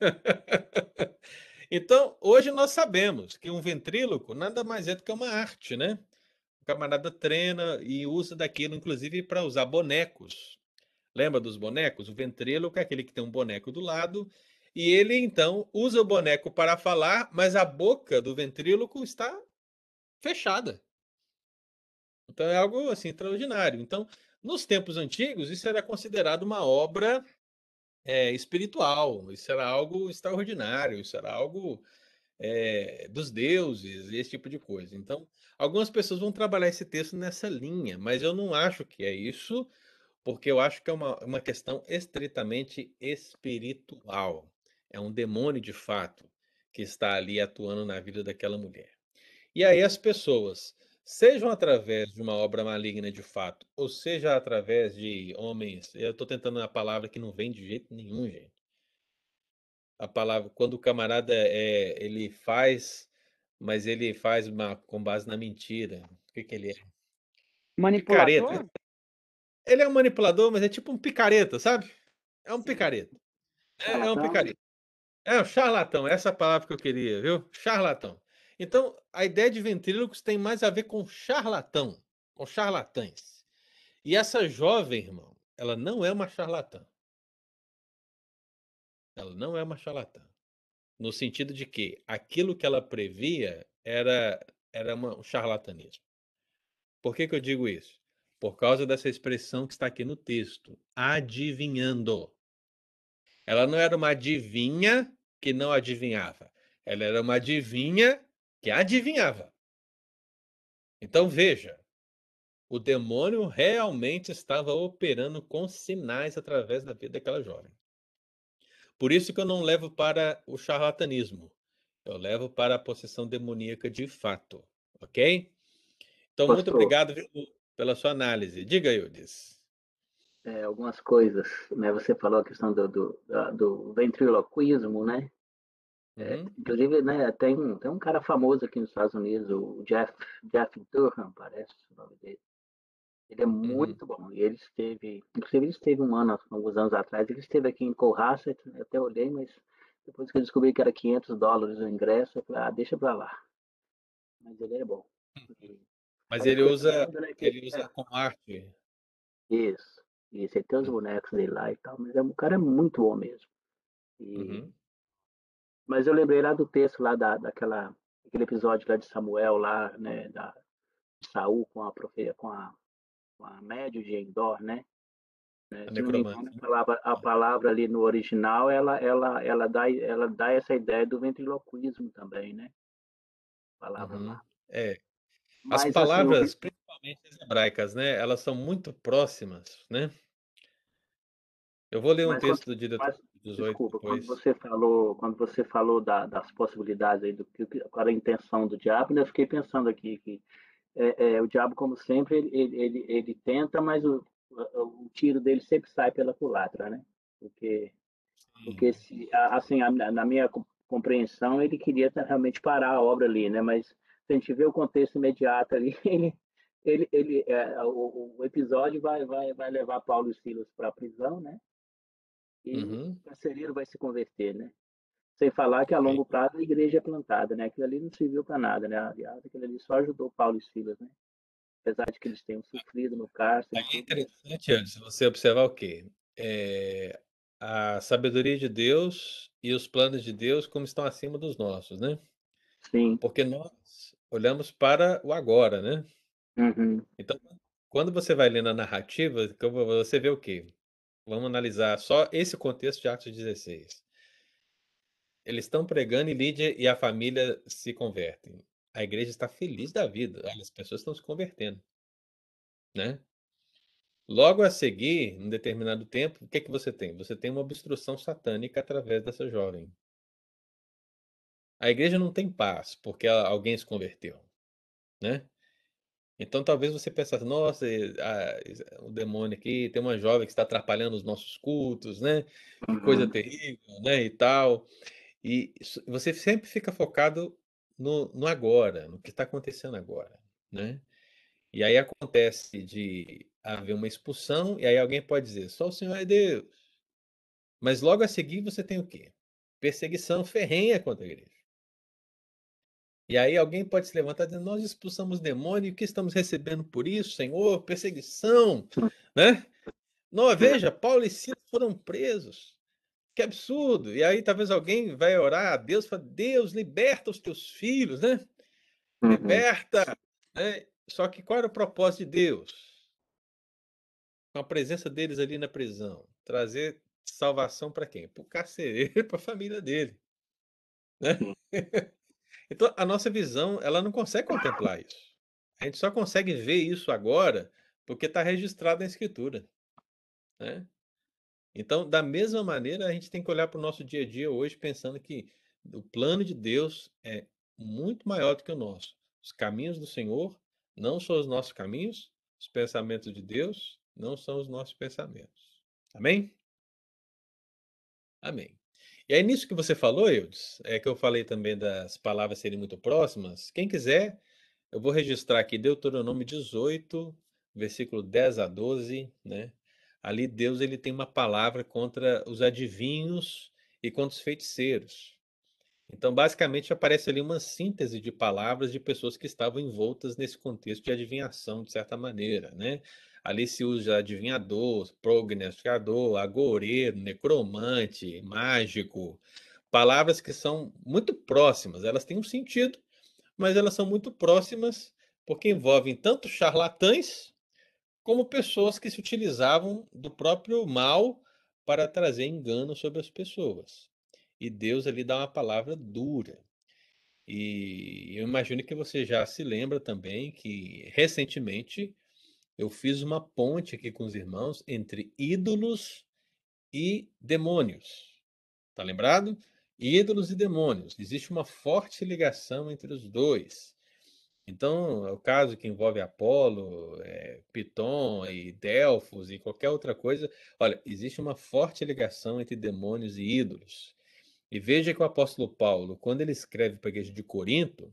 então, hoje nós sabemos que um ventríloco nada mais é do que uma arte, né? O camarada treina e usa daquilo, inclusive, para usar bonecos. Lembra dos bonecos? O ventríloco é aquele que tem um boneco do lado e ele então usa o boneco para falar, mas a boca do ventríloco está fechada. Então é algo assim extraordinário. Então, nos tempos antigos, isso era considerado uma obra é, espiritual, isso era algo extraordinário, isso era algo é, dos deuses, esse tipo de coisa. Então, algumas pessoas vão trabalhar esse texto nessa linha, mas eu não acho que é isso, porque eu acho que é uma, uma questão estritamente espiritual. É um demônio de fato que está ali atuando na vida daquela mulher. E aí as pessoas sejam através de uma obra maligna de fato, ou seja através de homens. Eu estou tentando uma palavra que não vem de jeito nenhum, gente. A palavra, quando o camarada é, ele faz, mas ele faz uma, com base na mentira. O que, que ele é? Manipulador? Picareta. Ele é um manipulador, mas é tipo um picareta, sabe? É um picareta. É, é um picareta. É um charlatão, essa é a palavra que eu queria, viu? Charlatão. Então, a ideia de ventrílocos tem mais a ver com charlatão, com charlatães. E essa jovem, irmão, ela não é uma charlatã. Ela não é uma charlatã. No sentido de que aquilo que ela previa era, era uma, um charlatanismo. Por que, que eu digo isso? Por causa dessa expressão que está aqui no texto, adivinhando. Ela não era uma adivinha que não adivinhava. Ela era uma adivinha que adivinhava. Então veja, o demônio realmente estava operando com sinais através da vida daquela jovem. Por isso que eu não levo para o charlatanismo. Eu levo para a possessão demoníaca de fato. Ok? Então, Pastor, muito obrigado pela sua análise. Diga, Eudes. É, algumas coisas, né? Você falou a questão do, do, do ventriloquismo, né? É, uhum. inclusive, né, tem, um, tem um cara famoso aqui nos Estados Unidos, o Jeff, Jeff Durham, parece o nome dele. Ele é uhum. muito uhum. bom. E ele esteve, inclusive ele esteve um ano, alguns anos atrás, ele esteve aqui em Cohasset, até olhei, mas depois que eu descobri que era 500 dólares o ingresso, eu falei, ah, deixa pra lá. Mas ele é bom. E, mas ele usa, né, que, ele usa é, com arte. Isso, isso. Ele tem os bonecos dele lá e tal, mas é, o cara é muito bom mesmo. E, uhum. Mas eu lembrei lá do texto lá da, daquela aquele episódio lá de Samuel lá, né, da Saul com a profecia com a com a médio de Endor, né? né? A, palavra, a palavra ali no original ela ela ela dá ela dá essa ideia do ventriloquismo também, né? A palavra uhum. lá. É. As Mas, palavras, assim, principalmente as hebraicas, né? Elas são muito próximas, né? Eu vou ler um Mas, texto do diretor. Mas, 18 Desculpa, depois. quando você falou, quando você falou da, das possibilidades aí do que qual a intenção do diabo, né, eu fiquei pensando aqui que é, é, o diabo, como sempre, ele, ele, ele tenta, mas o, o tiro dele sempre sai pela culatra, né? Porque, porque se, assim, na minha compreensão, ele queria realmente parar a obra ali, né? Mas se a gente vê o contexto imediato ali, ele, ele, ele é, o, o, episódio vai, vai, vai levar Paulo e Silas para a prisão, né? E uhum. o carcereiro vai se converter, né? Sem falar que a longo prazo a igreja é plantada, né? Aquilo ali não serviu para nada, né? Aliás, aquilo ali só ajudou Paulo e Silas, né? Apesar de que eles tenham sofrido no cárcere. É interessante, se você observar o quê? É, a sabedoria de Deus e os planos de Deus como estão acima dos nossos, né? Sim. Porque nós olhamos para o agora, né? Uhum. Então, quando você vai lendo a narrativa, você vê o quê? Vamos analisar só esse contexto de Atos 16. Eles estão pregando e Lídia e a família se convertem. A igreja está feliz da vida. As pessoas estão se convertendo. Né? Logo a seguir, em determinado tempo, o que, é que você tem? Você tem uma obstrução satânica através dessa jovem. A igreja não tem paz porque alguém se converteu, né? Então talvez você pensasse, nossa, ah, o demônio aqui tem uma jovem que está atrapalhando os nossos cultos, né? Que coisa Uhum. terrível, né? E tal. E você sempre fica focado no, no agora, no que está acontecendo agora, né? E aí acontece de haver uma expulsão, e aí alguém pode dizer, só o Senhor é Deus. Mas logo a seguir você tem o quê? Perseguição ferrenha contra a igreja. E aí alguém pode se levantar dizendo, nós expulsamos demônio, e o que estamos recebendo por isso, Senhor? Perseguição, né? Não, veja, Paulo e Silas foram presos. Que absurdo! E aí talvez alguém vai orar a Deus, fala, Deus, liberta os teus filhos, né? Uhum. Liberta! Né? Só que qual era o propósito de Deus? Com a presença deles ali na prisão, trazer salvação para quem? Para o carcereiro, para a família dele. Né? Então, a nossa visão, ela não consegue contemplar isso. A gente só consegue ver isso agora porque está registrado na Escritura. Né? Então, da mesma maneira, a gente tem que olhar para o nosso dia a dia hoje pensando que o plano de Deus é muito maior do que o nosso. Os caminhos do Senhor não são os nossos caminhos, os pensamentos de Deus não são os nossos pensamentos. Amém? Amém. E aí, nisso que você falou, Eudes, é que eu falei também das palavras serem muito próximas. Quem quiser, eu vou registrar aqui Deuteronômio 18, versículo 10 a 12, né? Ali Deus ele tem uma palavra contra os adivinhos e contra os feiticeiros. Então, basicamente, aparece ali uma síntese de palavras de pessoas que estavam envoltas nesse contexto de adivinhação, de certa maneira, né? Ali se usa adivinhador, prognosticador, agoureiro, necromante, mágico, palavras que são muito próximas. Elas têm um sentido, mas elas são muito próximas porque envolvem tanto charlatães como pessoas que se utilizavam do próprio mal para trazer engano sobre as pessoas. E Deus ali dá uma palavra dura. E eu imagino que você já se lembra também que recentemente eu fiz uma ponte aqui com os irmãos entre ídolos e demônios. Tá lembrado? Ídolos e demônios. Existe uma forte ligação entre os dois. Então, é o caso que envolve Apolo, é, Piton e Delfos e qualquer outra coisa. Olha, existe uma forte ligação entre demônios e ídolos. E veja que o apóstolo Paulo, quando ele escreve para a igreja de Corinto,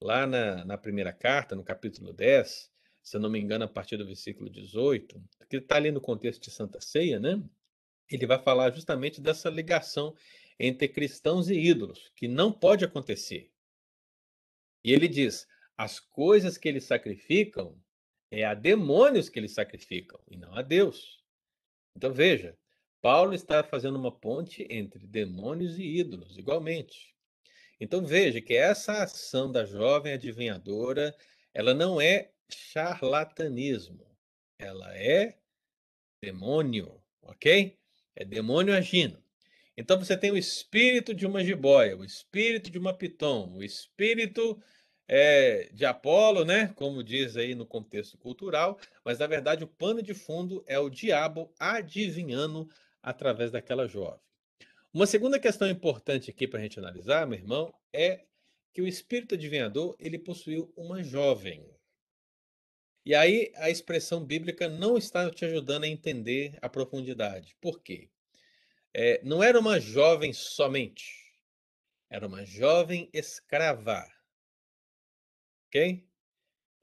lá na, na primeira carta, no capítulo 10, se eu não me engano, a partir do versículo 18, que está ali no contexto de Santa Ceia, né? Ele vai falar justamente dessa ligação entre cristãos e ídolos, que não pode acontecer. E ele diz: as coisas que eles sacrificam é a demônios que eles sacrificam e não a Deus. Então veja, Paulo está fazendo uma ponte entre demônios e ídolos, igualmente. Então veja que essa ação da jovem adivinhadora, ela não é charlatanismo. Ela é demônio, ok? É demônio agindo. Então você tem o espírito de uma jiboia, o espírito de uma piton, o espírito é, de Apolo, né? Como diz aí no contexto cultural, mas na verdade o pano de fundo é o diabo adivinhando através daquela jovem. Uma segunda questão importante aqui para a gente analisar, meu irmão, é que o espírito adivinhador ele possuiu uma jovem. E aí a expressão bíblica não está te ajudando a entender a profundidade. Por quê? É, não era uma jovem somente, era uma jovem escrava. Ok?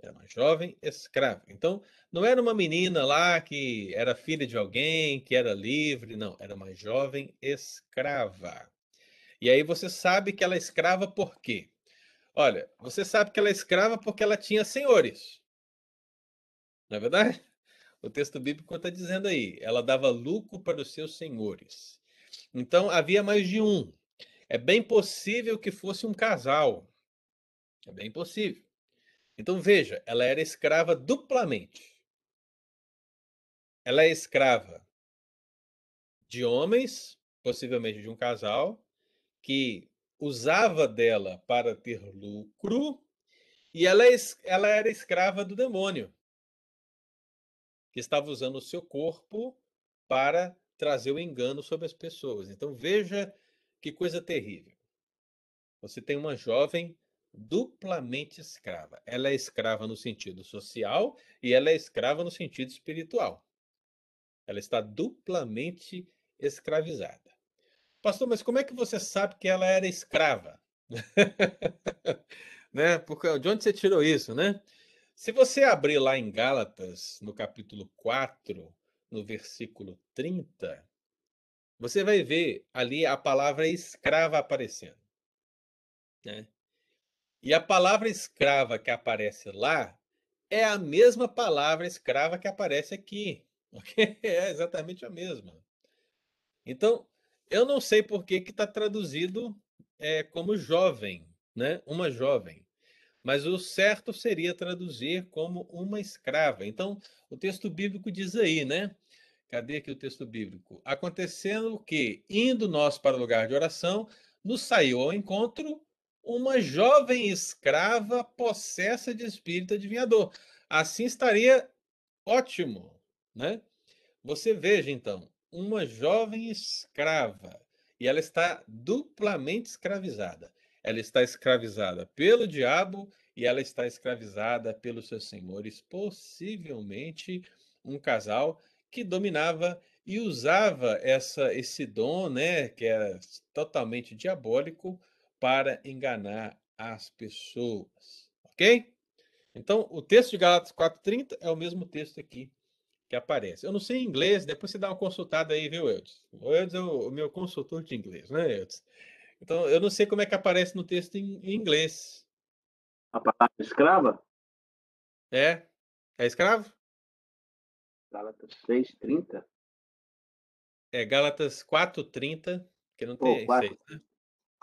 Era uma jovem escrava. Então, não era uma menina lá que era filha de alguém, que era livre, não. Era uma jovem escrava. E aí você sabe que ela é escrava por quê? Olha, você sabe que ela é escrava porque ela tinha senhores. Não é verdade? o texto bíblico está dizendo aí. Ela dava lucro para os seus senhores. Então havia mais de um. É bem possível que fosse um casal. É bem possível. Então veja, ela era escrava duplamente. Ela é escrava de homens, possivelmente de um casal, que usava dela para ter lucro, e ela, é ela era escrava do demônio, que estava usando o seu corpo para trazer o engano sobre as pessoas. Então veja que coisa terrível. Você tem uma jovem duplamente escrava. Ela é escrava no sentido social e ela é escrava no sentido espiritual. Ela está duplamente escravizada. Pastor, mas como é que você sabe que ela era escrava? né? Porque de onde você tirou isso, né? Se você abrir lá em Gálatas, no capítulo 4, no versículo 30, você vai ver ali a palavra escrava aparecendo. Né? E a palavra escrava que aparece lá é a mesma palavra escrava que aparece aqui. Okay? É exatamente a mesma. Então, eu não sei por que está traduzido é, como jovem, né? uma jovem. Mas o certo seria traduzir como uma escrava. Então, o texto bíblico diz aí, né? Cadê aqui o texto bíblico? Acontecendo que, indo nós para o lugar de oração, nos saiu ao encontro uma jovem escrava possessa de espírito adivinhador. Assim estaria ótimo, né? Você veja então, uma jovem escrava e ela está duplamente escravizada. Ela está escravizada pelo diabo e ela está escravizada pelos seus senhores, possivelmente um casal que dominava e usava essa esse dom, né, que era totalmente diabólico, para enganar as pessoas, ok? Então, o texto de Galatas 4:30 é o mesmo texto aqui que aparece. Eu não sei inglês, depois você dá uma consultada aí, viu, Eudes? O Eudes é o, meu consultor de inglês, né, Eudes? Então, eu não sei como é que aparece no texto em, em inglês. A palavra escrava? É. É escravo? Gálatas 6,30? É Gálatas 4,30, que não tem Pô, 6, né?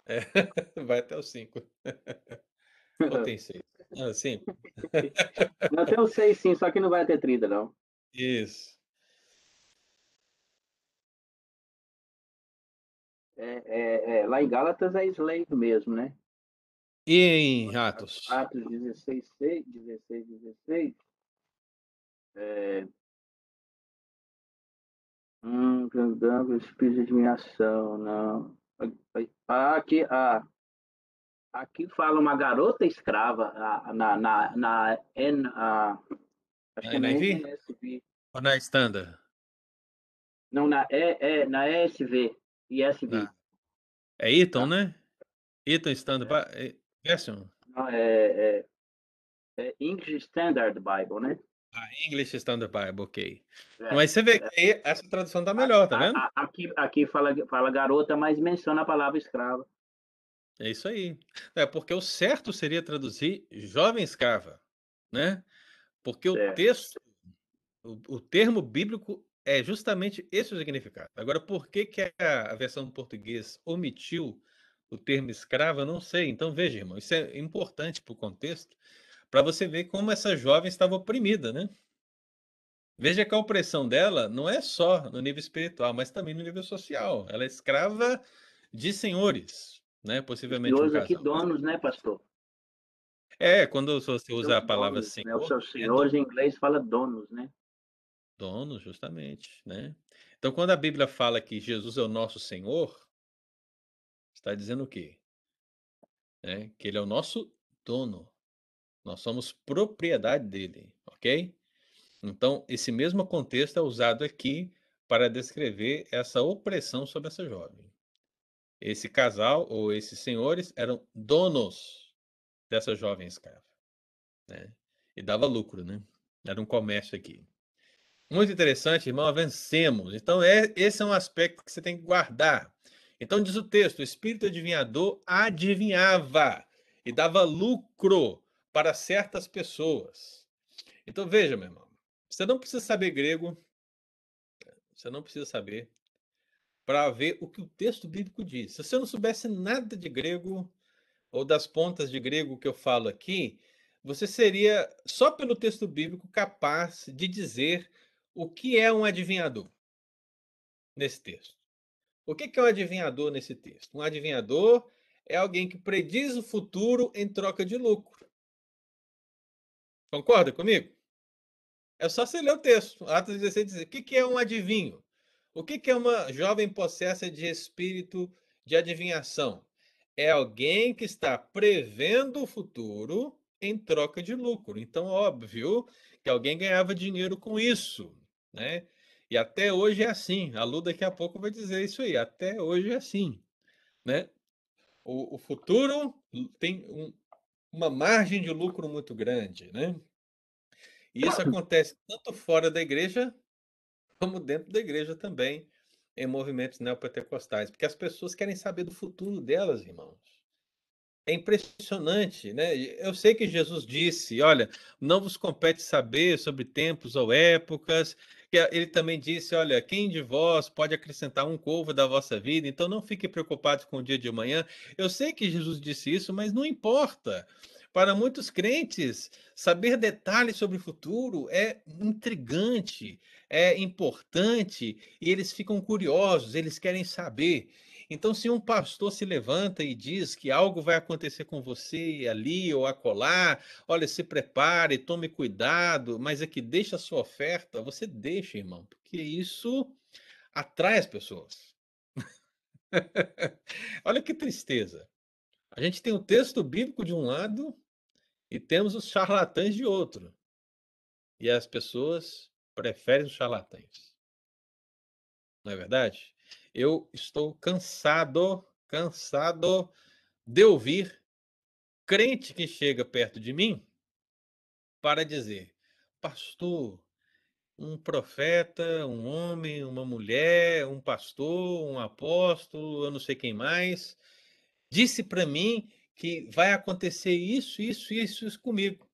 É, vai até o 5. Ou tem 6? Ah, sim. Não, tem o 6 sim, só que não vai ter 30, não. Isso. É, é, é, lá em Gálatas é slave mesmo, né? E em Atos? Atos 16, 6, 16, 16. É, Hum, andando espírito de admiração, não. Ah, aqui, ah, aqui fala uma garota escrava ah, na, na, na, N, ah, acho que é na ESV. Ou na Standard? Não, na, é, é, na ESV. ESV. Ah. É Eton, né? Eton Standard. É. Version? Não, é, é, é English Standard Bible, né? Ah, English Standard Bible, ok. É, Mas você vê que essa tradução tá melhor, tá vendo? Aqui, aqui fala, fala garota, mas menciona a palavra escrava. É isso aí. É porque o certo seria traduzir jovem escrava, né? Porque o texto, o, o, termo bíblico é justamente esse o significado. Agora, por que, que a, versão português omitiu o termo escrava, eu não sei. Então, veja, irmão, isso é importante para o contexto, para você ver como essa jovem estava oprimida, né? Veja que a opressão dela não é só no nível espiritual, mas também no nível social. Ela é escrava de senhores, né? Possivelmente senhores um aqui donos, né, pastor? É, quando você usa a palavra donos, senhor. Né? O seu senhores é em inglês fala donos, né? Donos, justamente, né? Então, quando a Bíblia fala que Jesus é o nosso Senhor, está dizendo o quê? É, que ele é o nosso dono. Nós somos propriedade dele, ok? Então, esse mesmo contexto é usado aqui para descrever essa opressão sobre essa jovem. Esse casal ou esses senhores eram donos dessa jovem escrava, né? E dava lucro, né? Era um comércio aqui. Muito interessante, irmão, vencemos. Então, é, esse é um aspecto que você tem que guardar. Então, diz o texto: o espírito adivinhador adivinhava e dava lucro para certas pessoas. Então veja, meu irmão, Você não precisa saber grego. Você não precisa saber para ver o que o texto bíblico diz. Se você não soubesse nada de grego ou das pontas de grego que eu falo aqui, você seria só pelo texto bíblico capaz de dizer o que é um adivinhador nesse texto. O que é um adivinhador nesse texto? Um adivinhador é alguém que prediz o futuro em troca de lucro. Concorda comigo? É só você ler o texto. Atos 16 diz: o que é um adivinho? O que é uma jovem possessa de espírito de adivinhação? É alguém que está prevendo o futuro em troca de lucro. Então, óbvio que alguém ganhava dinheiro com isso, né? E até hoje é assim. A Lu daqui a pouco vai dizer isso aí. Até hoje é assim, né? O, o futuro tem um, uma margem de lucro muito grande, né? E isso acontece tanto fora da igreja como dentro da igreja também, em movimentos neopentecostais, porque as pessoas querem saber do futuro delas, irmãos. É impressionante, né? Eu sei que Jesus disse: olha, não vos compete saber sobre tempos ou épocas. Ele também disse: olha, quem de vós pode acrescentar um covo da vossa vida? Então não fique preocupado com o dia de amanhã. Eu sei que Jesus disse isso, mas não importa. Para muitos crentes, saber detalhes sobre o futuro é intrigante, é importante e eles ficam curiosos, eles querem saber. Então, se um pastor se levanta e diz que algo vai acontecer com você ali ou acolá, olha, se prepare, tome cuidado, mas é que deixa a sua oferta, você deixa, irmão, porque isso atrai as pessoas. olha que tristeza. A gente tem o texto bíblico de um lado e temos os charlatães de outro. E as pessoas preferem os charlatães. Não é verdade? Eu estou cansado, cansado de ouvir crente que chega perto de mim para dizer: Pastor, um profeta, um homem, uma mulher, um pastor, um apóstolo, eu não sei quem mais, disse para mim que vai acontecer isso, isso, isso, isso comigo.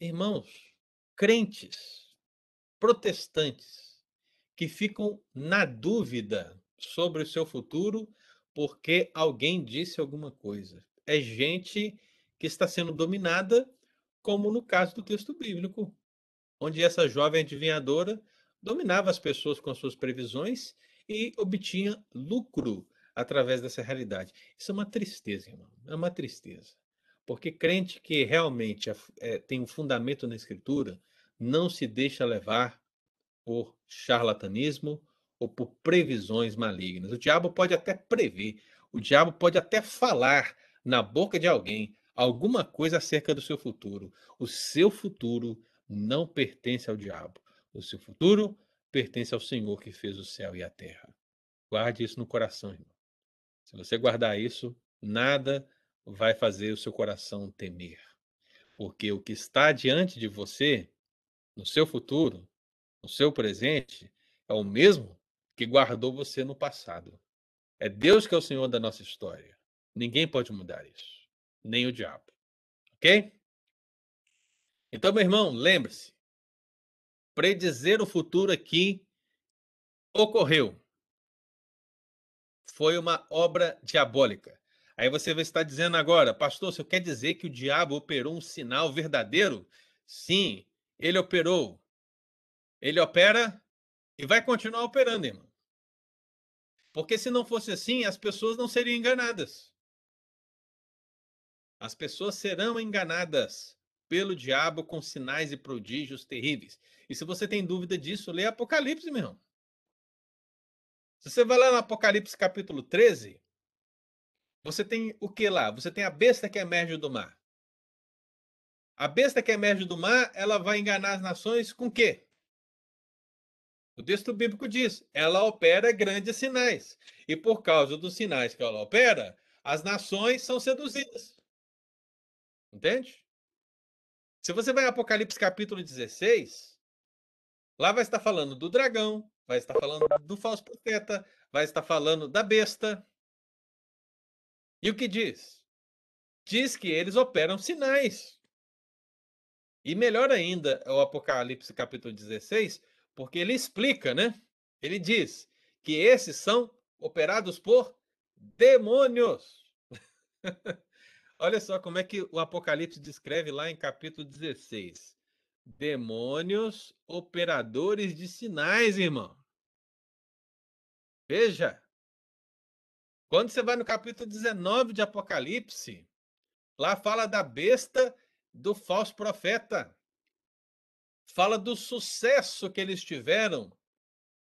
Irmãos, crentes, protestantes, que ficam na dúvida sobre o seu futuro porque alguém disse alguma coisa. É gente que está sendo dominada, como no caso do texto bíblico, onde essa jovem adivinhadora dominava as pessoas com as suas previsões e obtinha lucro através dessa realidade. Isso é uma tristeza, irmão. É uma tristeza. Porque crente que realmente é, tem um fundamento na Escritura não se deixa levar por charlatanismo ou por previsões malignas. O diabo pode até prever, o diabo pode até falar na boca de alguém alguma coisa acerca do seu futuro. O seu futuro não pertence ao diabo. O seu futuro pertence ao Senhor que fez o céu e a terra. Guarde isso no coração, irmão. Se você guardar isso, nada vai fazer o seu coração temer. Porque o que está diante de você, no seu futuro, o seu presente é o mesmo que guardou você no passado. É Deus que é o Senhor da nossa história. Ninguém pode mudar isso, nem o diabo. Ok? Então, meu irmão, lembre-se: predizer o futuro aqui ocorreu. Foi uma obra diabólica. Aí você vai estar dizendo agora, pastor, você quer dizer que o diabo operou um sinal verdadeiro? Sim, ele operou. Ele opera e vai continuar operando, irmão. Porque se não fosse assim, as pessoas não seriam enganadas. As pessoas serão enganadas pelo diabo com sinais e prodígios terríveis. E se você tem dúvida disso, lê Apocalipse, meu irmão. Se você vai lá no Apocalipse capítulo 13, você tem o que lá? Você tem a besta que emerge do mar. A besta que emerge do mar, ela vai enganar as nações com o quê? O texto bíblico diz: ela opera grandes sinais. E por causa dos sinais que ela opera, as nações são seduzidas. Entende? Se você vai em Apocalipse capítulo 16, lá vai estar falando do dragão, vai estar falando do falso profeta, vai estar falando da besta. E o que diz? Diz que eles operam sinais. E melhor ainda, o Apocalipse capítulo 16, porque ele explica, né? Ele diz que esses são operados por demônios. Olha só como é que o Apocalipse descreve lá em capítulo 16. Demônios operadores de sinais, irmão. Veja. Quando você vai no capítulo 19 de Apocalipse, lá fala da besta do falso profeta. Fala do sucesso que eles tiveram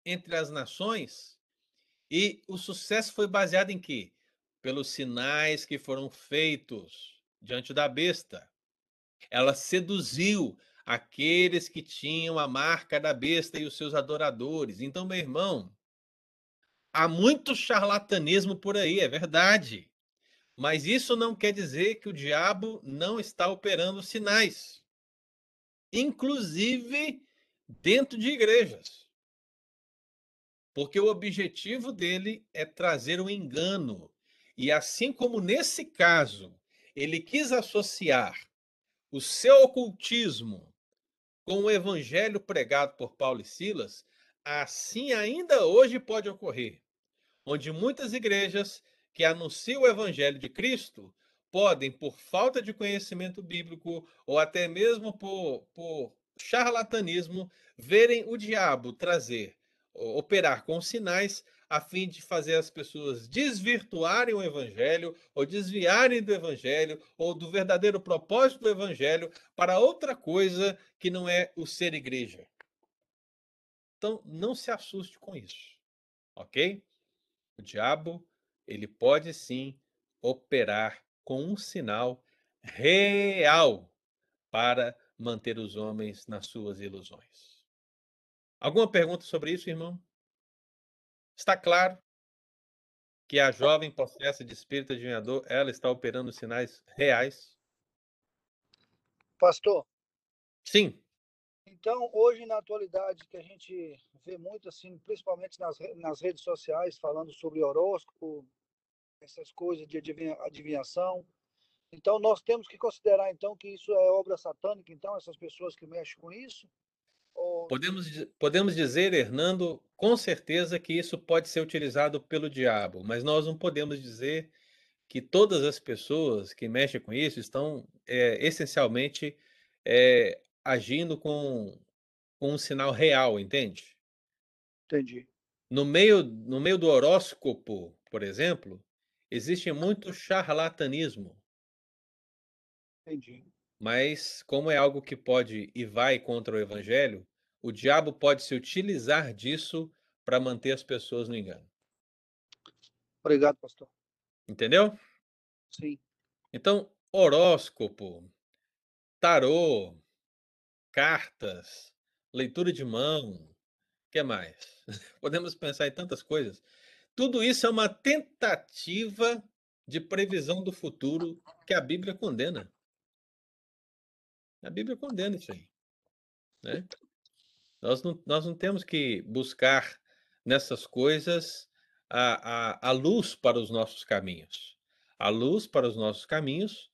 entre as nações. E o sucesso foi baseado em quê? Pelos sinais que foram feitos diante da besta. Ela seduziu aqueles que tinham a marca da besta e os seus adoradores. Então, meu irmão, há muito charlatanismo por aí, é verdade. Mas isso não quer dizer que o diabo não está operando sinais, inclusive dentro de igrejas. Porque o objetivo dele é trazer o um engano. E assim como nesse caso, ele quis associar o seu ocultismo com o evangelho pregado por Paulo e Silas, assim ainda hoje pode ocorrer, onde muitas igrejas que anunciam o evangelho de Cristo podem, por falta de conhecimento bíblico ou até mesmo por, por charlatanismo, verem o diabo trazer, operar com sinais a fim de fazer as pessoas desvirtuarem o evangelho ou desviarem do evangelho ou do verdadeiro propósito do evangelho para outra coisa que não é o ser igreja. Então, não se assuste com isso, ok? O diabo ele pode sim operar com um sinal real para manter os homens nas suas ilusões. Alguma pergunta sobre isso, irmão? Está claro que a jovem possessa de espírito adivinhador, ela está operando sinais reais? Pastor? Sim. Então, hoje, na atualidade, que a gente vê muito, assim, principalmente nas, nas redes sociais, falando sobre horóscopo, essas coisas de adivinhação. Então, nós temos que considerar, então, que isso é obra satânica, então, essas pessoas que mexem com isso? Ou... Podemos, podemos dizer, Hernando, com certeza que isso pode ser utilizado pelo diabo, mas nós não podemos dizer que todas as pessoas que mexem com isso estão é, essencialmente é, agindo com, com um sinal real, entende? Entendi. No meio, no meio do horóscopo, por exemplo, existe muito charlatanismo. Entendi. Mas, como é algo que pode e vai contra o evangelho, o diabo pode se utilizar disso para manter as pessoas no engano. Obrigado, pastor. Entendeu? Sim. Então, horóscopo, tarô, cartas, leitura de mão, o que mais? Podemos pensar em tantas coisas. Tudo isso é uma tentativa de previsão do futuro que a Bíblia condena. A Bíblia condena isso aí. Né? Nós, não, nós não temos que buscar nessas coisas a, a, a luz para os nossos caminhos. A luz para os nossos caminhos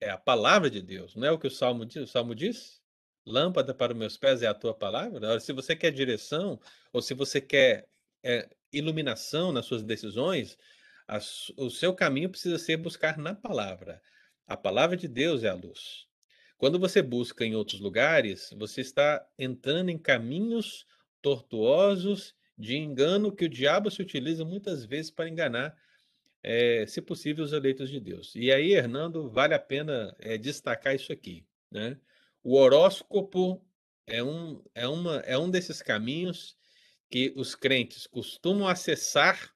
é a palavra de Deus, não é o que o Salmo diz? O Salmo diz? Lâmpada para os meus pés é a tua palavra. Se você quer direção, ou se você quer é, iluminação nas suas decisões, a, o seu caminho precisa ser buscar na palavra. A palavra de Deus é a luz. Quando você busca em outros lugares, você está entrando em caminhos tortuosos de engano que o diabo se utiliza muitas vezes para enganar, é, se possível, os eleitos de Deus. E aí, Hernando, vale a pena é, destacar isso aqui. Né? O horóscopo é um, é, uma, é um desses caminhos que os crentes costumam acessar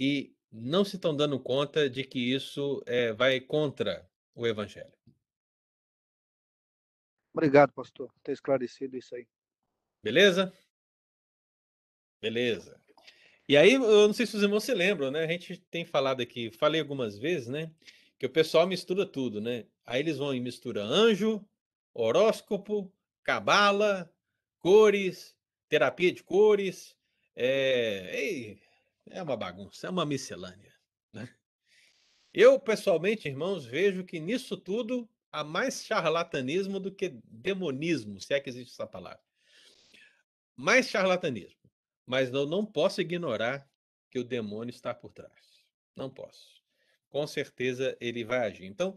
e não se estão dando conta de que isso é, vai contra o evangelho. Obrigado, pastor, por ter esclarecido isso aí. Beleza? Beleza. E aí, eu não sei se os irmãos se lembram, né? A gente tem falado aqui, falei algumas vezes, né? Que o pessoal mistura tudo, né? Aí eles vão e mistura anjo, horóscopo, cabala, cores, terapia de cores. É, é uma bagunça, é uma miscelânea. Né? Eu, pessoalmente, irmãos, vejo que nisso tudo há mais charlatanismo do que demonismo, se é que existe essa palavra. Mais charlatanismo. Mas eu não posso ignorar que o demônio está por trás. Não posso. Com certeza ele vai agir. Então,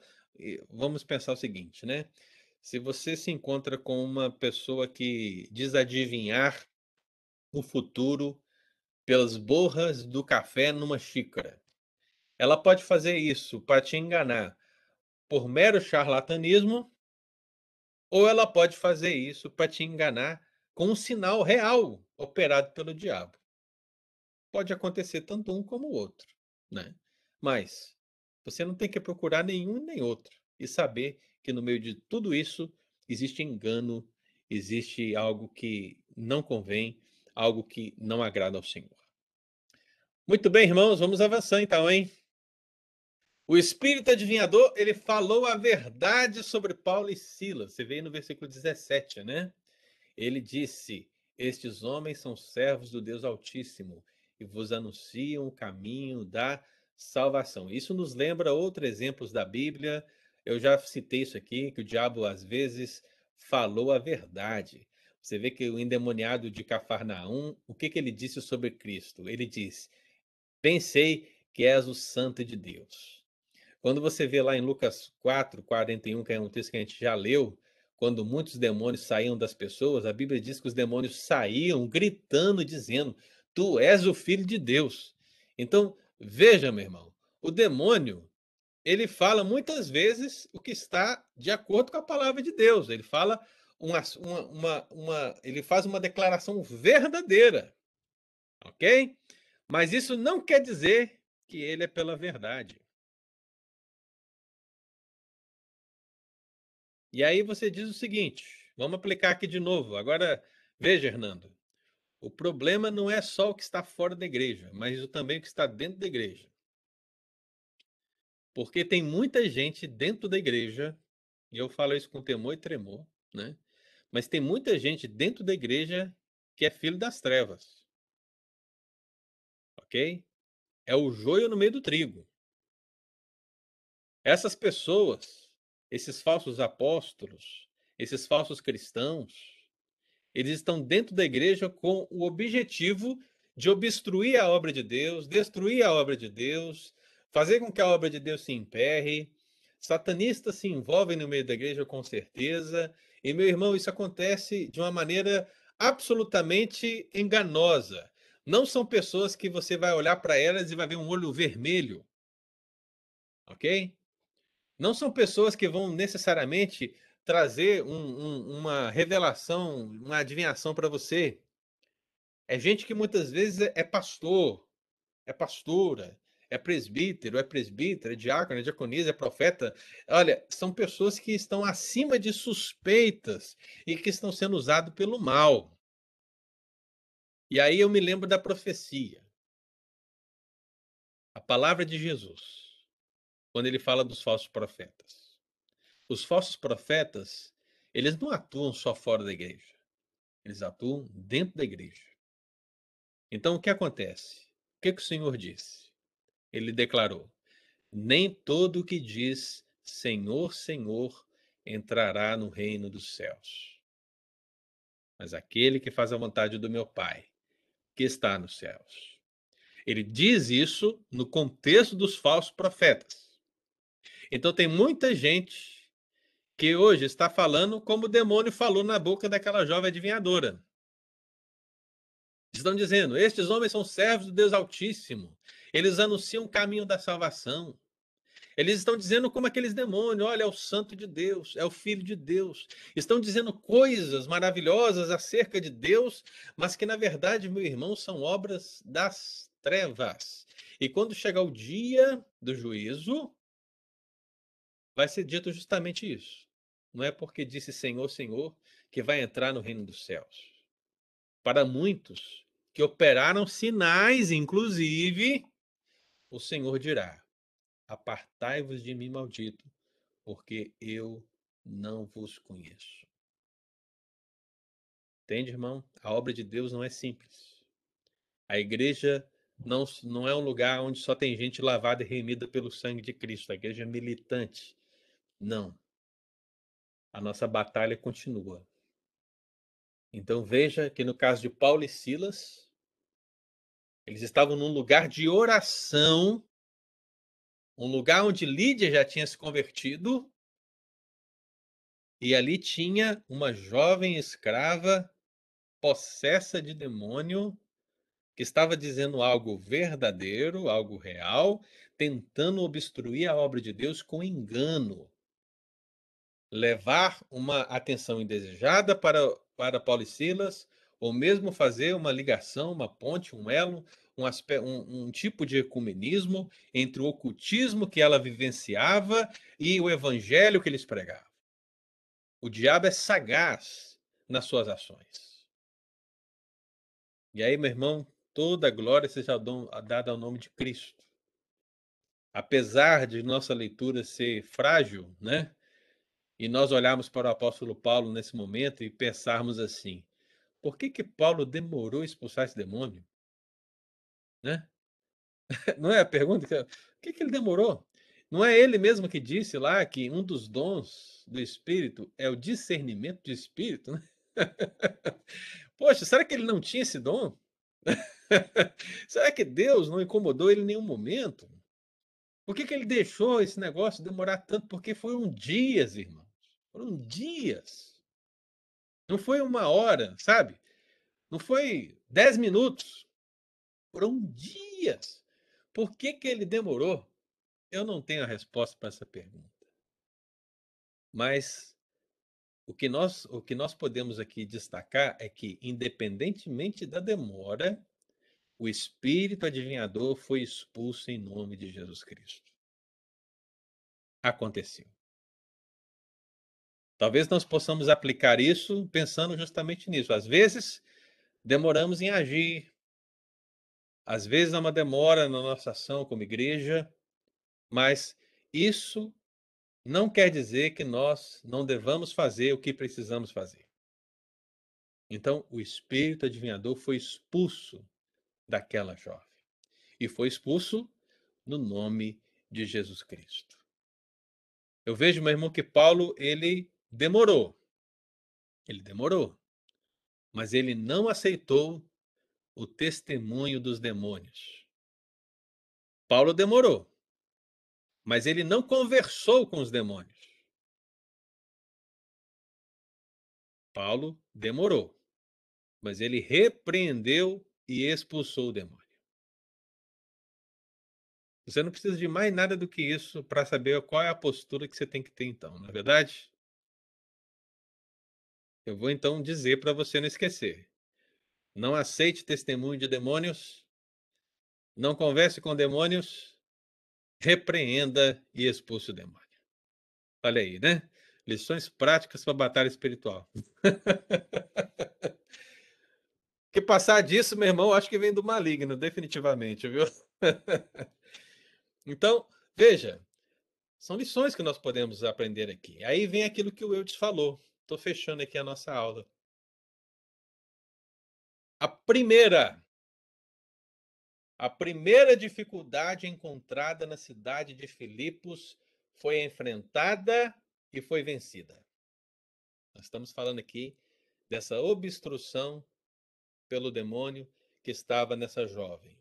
vamos pensar o seguinte, né? Se você se encontra com uma pessoa que diz adivinhar o futuro pelas borras do café numa xícara, ela pode fazer isso para te enganar por mero charlatanismo, ou ela pode fazer isso para te enganar com um sinal real operado pelo diabo. Pode acontecer tanto um como o outro, né? Mas você não tem que procurar nenhum nem outro e saber que no meio de tudo isso existe engano, existe algo que não convém, algo que não agrada ao Senhor. Muito bem, irmãos, vamos avançar então, hein? O espírito adivinhador, ele falou a verdade sobre Paulo e Silas. Você vê no versículo 17, né? Ele disse: Estes homens são servos do Deus Altíssimo e vos anunciam o caminho da salvação. Isso nos lembra outros exemplos da Bíblia, eu já citei isso aqui, que o diabo às vezes falou a verdade. Você vê que o endemoniado de Cafarnaum, o que, que ele disse sobre Cristo? Ele diz: Pensei que és o santo de Deus. Quando você vê lá em Lucas 4, 41, que é um texto que a gente já leu, quando muitos demônios saíam das pessoas, a Bíblia diz que os demônios saíam gritando, dizendo: Tu és o filho de Deus. Então, veja, meu irmão, o demônio ele fala muitas vezes o que está de acordo com a palavra de Deus. Ele fala uma, uma, uma, uma ele faz uma declaração verdadeira, ok? Mas isso não quer dizer que ele é pela verdade. E aí você diz o seguinte: vamos aplicar aqui de novo. Agora, veja, Hernando. O problema não é só o que está fora da igreja, mas também o que está dentro da igreja. Porque tem muita gente dentro da igreja, e eu falo isso com temor e tremor, né? Mas tem muita gente dentro da igreja que é filho das trevas. Ok? É o joio no meio do trigo. Essas pessoas, esses falsos apóstolos, esses falsos cristãos, eles estão dentro da igreja com o objetivo de obstruir a obra de Deus, destruir a obra de Deus, fazer com que a obra de Deus se emperre. Satanistas se envolvem no meio da igreja com certeza. E, meu irmão, isso acontece de uma maneira absolutamente enganosa. Não são pessoas que você vai olhar para elas e vai ver um olho vermelho. Ok? Não são pessoas que vão necessariamente trazer um, um, uma revelação, uma adivinhação para você. É gente que muitas vezes é pastor, é pastora, é presbítero, é presbítera, é diácono, é diaconisa, é profeta. Olha, são pessoas que estão acima de suspeitas e que estão sendo usados pelo mal. E aí eu me lembro da profecia. A palavra de Jesus, quando ele fala dos falsos profetas. Os falsos profetas, eles não atuam só fora da igreja. Eles atuam dentro da igreja. Então o que acontece? O que, que o Senhor disse? Ele declarou: Nem todo o que diz Senhor, Senhor entrará no reino dos céus, mas aquele que faz a vontade do meu Pai, que está nos céus. Ele diz isso no contexto dos falsos profetas. Então tem muita gente que hoje está falando como o demônio falou na boca daquela jovem adivinhadora. Estão dizendo: estes homens são servos do Deus Altíssimo. Eles anunciam o caminho da salvação. Eles estão dizendo como aqueles demônios: olha, é o Santo de Deus, é o Filho de Deus. Estão dizendo coisas maravilhosas acerca de Deus, mas que na verdade, meu irmão, são obras das trevas. E quando chegar o dia do juízo, vai ser dito justamente isso. Não é porque disse Senhor, Senhor, que vai entrar no reino dos céus. Para muitos que operaram sinais, inclusive, o Senhor dirá: Apartai-vos de mim, maldito, porque eu não vos conheço. Entende, irmão? A obra de Deus não é simples. A igreja não, não é um lugar onde só tem gente lavada e remida pelo sangue de Cristo. A igreja é militante. Não. a nossa batalha continua. Então veja que no caso de Paulo e Silas, eles estavam num lugar de oração, um lugar onde Lídia já tinha se convertido, e ali tinha uma jovem escrava possessa de demônio que estava dizendo algo verdadeiro, algo real, tentando obstruir a obra de Deus com engano. Levar uma atenção indesejada para, para Paulo e Silas, ou mesmo fazer uma ligação, uma ponte, um elo, um, aspecto, um, um tipo de ecumenismo entre o ocultismo que ela vivenciava e o evangelho que eles pregavam. O diabo é sagaz nas suas ações. E aí, meu irmão, toda a glória seja dada ao nome de Cristo. Apesar de nossa leitura ser frágil, né? E nós olharmos para o apóstolo Paulo nesse momento e pensarmos assim: por que que Paulo demorou a expulsar esse demônio? Né? Não é a pergunta? Por que, que ele demorou? Não é ele mesmo que disse lá que um dos dons do Espírito é o discernimento de Espírito? Né? Poxa, será que ele não tinha esse dom? será que Deus não incomodou ele em nenhum momento? Por que, que ele deixou esse negócio demorar tanto? Porque foram dias, irmãos. Foram dias. Não foi uma hora, sabe? Não foi dez minutos. Foram dias. Por que, que ele demorou? Eu não tenho a resposta para essa pergunta. Mas o que nós, o que nós podemos aqui destacar é que, independentemente da demora, o espírito adivinhador foi expulso em nome de Jesus Cristo. Aconteceu. Talvez nós possamos aplicar isso pensando justamente nisso. Às vezes, demoramos em agir. Às vezes há uma demora na nossa ação como igreja, mas isso não quer dizer que nós não devamos fazer o que precisamos fazer. Então, o espírito adivinhador foi expulso daquela jovem. E foi expulso no nome de Jesus Cristo. Eu vejo, meu irmão, que Paulo, ele demorou. Ele demorou. Mas ele não aceitou o testemunho dos demônios. Paulo demorou mas ele não conversou com os demônios. Paulo demorou, mas ele repreendeu e expulsou o demônio. Você não precisa de mais nada do que isso para saber qual é a postura que você tem que ter, então, não é verdade? Eu vou então dizer para você não esquecer. Não aceite testemunho de demônios. Não converse com demônios repreenda e expulse o demônio. Olha aí, né? Lições práticas para a batalha espiritual. que passar disso, meu irmão, acho que vem do maligno, definitivamente, viu? então, veja, são lições que nós podemos aprender aqui. Aí vem aquilo que o Eudes falou. Estou fechando aqui a nossa aula. A primeira a primeira dificuldade encontrada na cidade de Filipos foi enfrentada e foi vencida. Nós estamos falando aqui dessa obstrução pelo demônio que estava nessa jovem.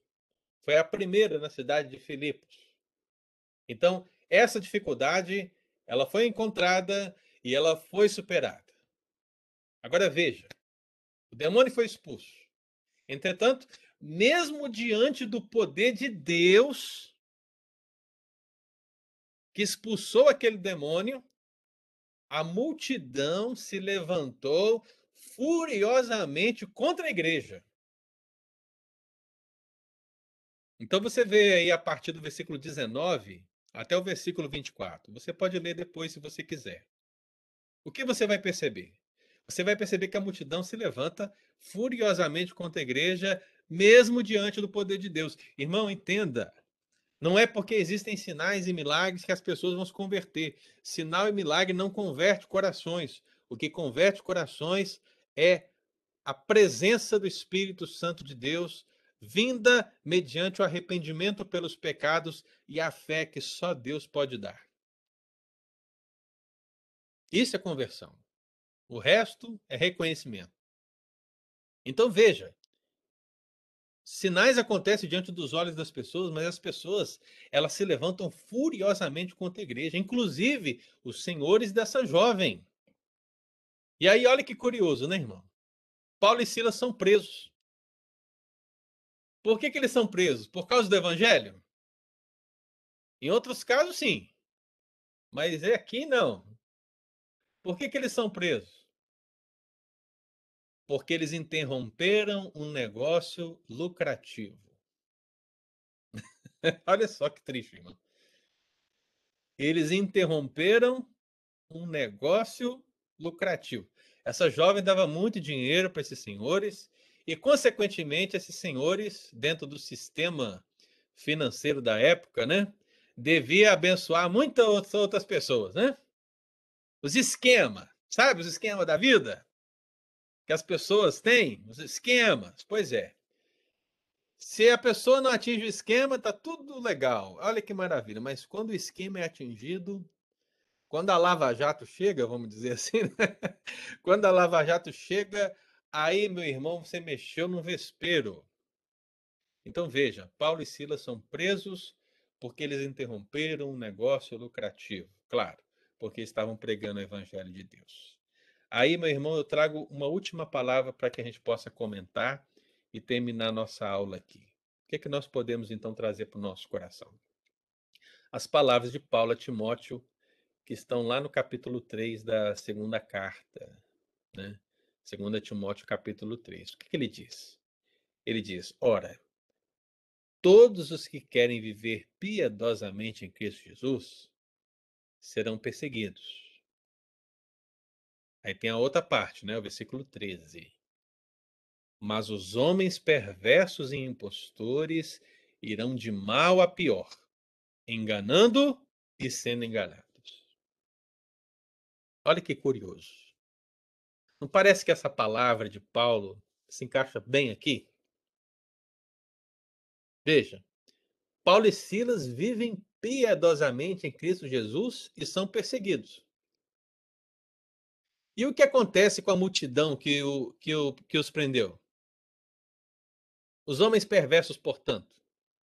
Foi a primeira na cidade de Filipos. Então, essa dificuldade, ela foi encontrada e ela foi superada. Agora veja, o demônio foi expulso. Entretanto, mesmo diante do poder de Deus, que expulsou aquele demônio, a multidão se levantou furiosamente contra a igreja. Então você vê aí a partir do versículo 19 até o versículo 24. Você pode ler depois se você quiser. O que você vai perceber? Você vai perceber que a multidão se levanta furiosamente contra a igreja, mesmo diante do poder de Deus. Irmão, entenda. Não é porque existem sinais e milagres que as pessoas vão se converter. Sinal e milagre não converte corações. O que converte corações é a presença do Espírito Santo de Deus, vinda mediante o arrependimento pelos pecados e a fé que só Deus pode dar. Isso é conversão. O resto é reconhecimento. Então veja, sinais acontecem diante dos olhos das pessoas, mas as pessoas elas se levantam furiosamente contra a igreja, inclusive os senhores dessa jovem. E aí olha que curioso, né, irmão? Paulo e Silas são presos. Por que, que eles são presos? Por causa do evangelho? Em outros casos, sim. Mas é aqui não. Por que, que eles são presos? Porque eles interromperam um negócio lucrativo. Olha só que triste, irmão. Eles interromperam um negócio lucrativo. Essa jovem dava muito dinheiro para esses senhores e, consequentemente, esses senhores, dentro do sistema financeiro da época, né, devia abençoar muitas outras pessoas, né? Os esquemas, sabe os esquemas da vida? Que as pessoas têm, os esquemas. Pois é. Se a pessoa não atinge o esquema, tá tudo legal. Olha que maravilha. Mas quando o esquema é atingido, quando a Lava Jato chega, vamos dizer assim, né? quando a Lava Jato chega, aí, meu irmão, você mexeu no vespeiro. Então veja, Paulo e Silas são presos porque eles interromperam um negócio lucrativo. Claro, porque estavam pregando o evangelho de Deus. Aí, meu irmão, eu trago uma última palavra para que a gente possa comentar e terminar nossa aula aqui. O que, é que nós podemos então trazer para o nosso coração? As palavras de Paulo a Timóteo, que estão lá no capítulo 3 da segunda carta, né? 2 Timóteo, capítulo 3. O que, que ele diz? Ele diz: Ora, todos os que querem viver piedosamente em Cristo Jesus serão perseguidos. Aí tem a outra parte, né? O versículo 13. Mas os homens perversos e impostores irão de mal a pior, enganando e sendo enganados. Olha que curioso. Não parece que essa palavra de Paulo se encaixa bem aqui? Veja, Paulo e Silas vivem piedosamente em Cristo Jesus e são perseguidos. E o que acontece com a multidão que, o, que, o, que os prendeu? Os homens perversos, portanto,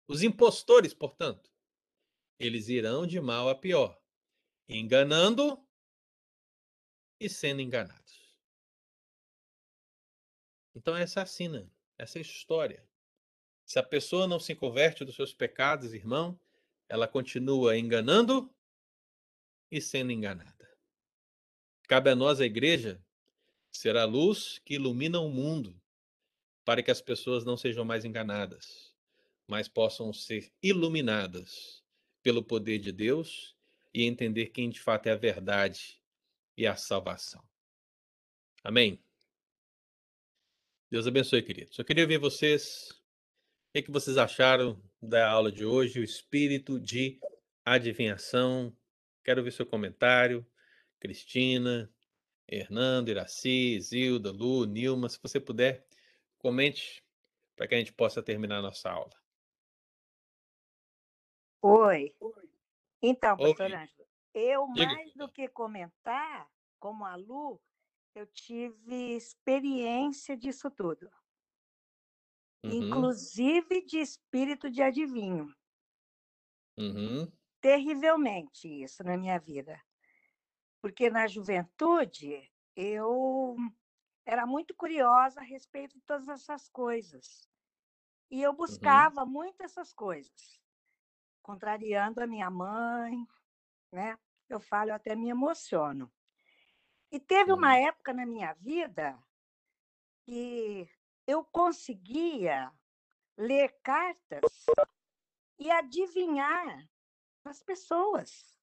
os impostores, portanto, eles irão de mal a pior, enganando e sendo enganados. Então, essa é a sina, essa é história. Se a pessoa não se converte dos seus pecados, irmão, ela continua enganando e sendo enganada. Cabe a nós, a igreja, ser a luz que ilumina o mundo, para que as pessoas não sejam mais enganadas, mas possam ser iluminadas pelo poder de Deus e entender quem de fato é a verdade e a salvação. Amém? Deus abençoe, queridos. Eu queria ver vocês que, que vocês acharam da aula de hoje, o espírito de adivinhação? Quero ver seu comentário. Cristina, Hernando, Iraci, Zilda, Lu, Nilma, se você puder, comente para que a gente possa terminar a nossa aula. Oi. Então, pastor Ângelo, eu Diga. mais do que comentar, como a Lu, eu tive experiência disso tudo uhum. inclusive de espírito de adivinho. Uhum. Terrivelmente isso na minha vida. Porque na juventude eu era muito curiosa a respeito de todas essas coisas. E eu uhum. buscava uhum. muito essas coisas, contrariando a minha mãe, né? Eu falo, eu até me emociono. E teve uma época na minha vida que eu conseguia ler cartas e adivinhar as pessoas.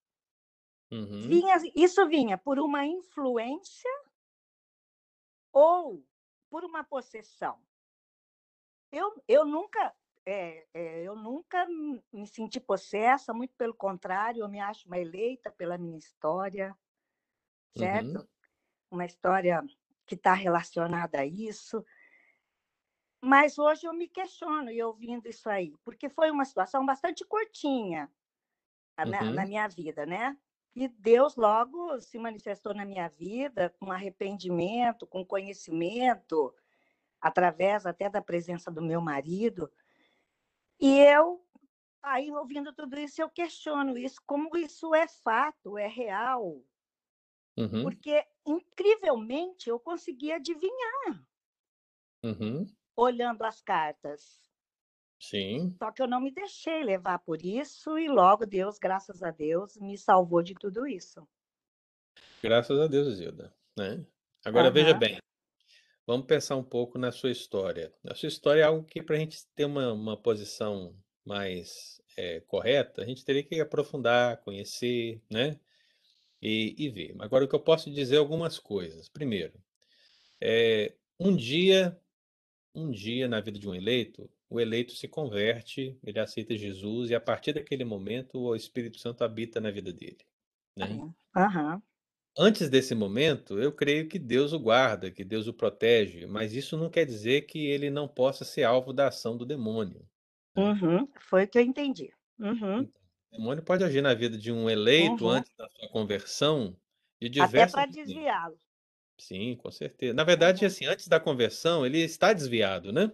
Uhum. Vinha, isso vinha por uma influência ou por uma possessão. Eu, eu nunca é, é, eu nunca me senti possessa, muito pelo contrário, eu me acho uma eleita pela minha história, certo? Uhum. Uma história que está relacionada a isso. Mas hoje eu me questiono e ouvindo isso aí, porque foi uma situação bastante curtinha uhum. na, na, minha vida, né? E Deus logo se manifestou na minha vida com arrependimento, com conhecimento, através até da presença do meu marido. E eu, aí ouvindo tudo isso, eu questiono isso, como isso é fato, é real. Uhum. Porque, incrivelmente, eu consegui adivinhar. Uhum. Olhando as cartas. Sim. Só que eu não me deixei levar por isso e logo Deus, graças a Deus, me salvou de tudo isso. Graças a Deus, Zilda. Né? Agora uhum. veja bem, vamos pensar um pouco na sua história. A sua história é algo que para a gente ter uma, uma posição mais é, correta, a gente teria que aprofundar, conhecer, né? E, e ver. Agora o que eu posso dizer é algumas coisas. Primeiro, é, um dia, um dia na vida de um eleito, o eleito se converte, ele aceita Jesus e a partir daquele momento o Espírito Santo habita na vida dele. Né? Uhum. Antes desse momento, eu creio que Deus o guarda, que Deus o protege, mas isso não quer dizer que ele não possa ser alvo da ação do demônio. Né? Uhum. Foi o que eu entendi. Uhum. Então, o demônio pode agir na vida de um eleito uhum. antes da sua conversão de diversas Até para desviá-lo. Sim, com certeza. Na verdade, assim, antes da conversão, ele está desviado, né?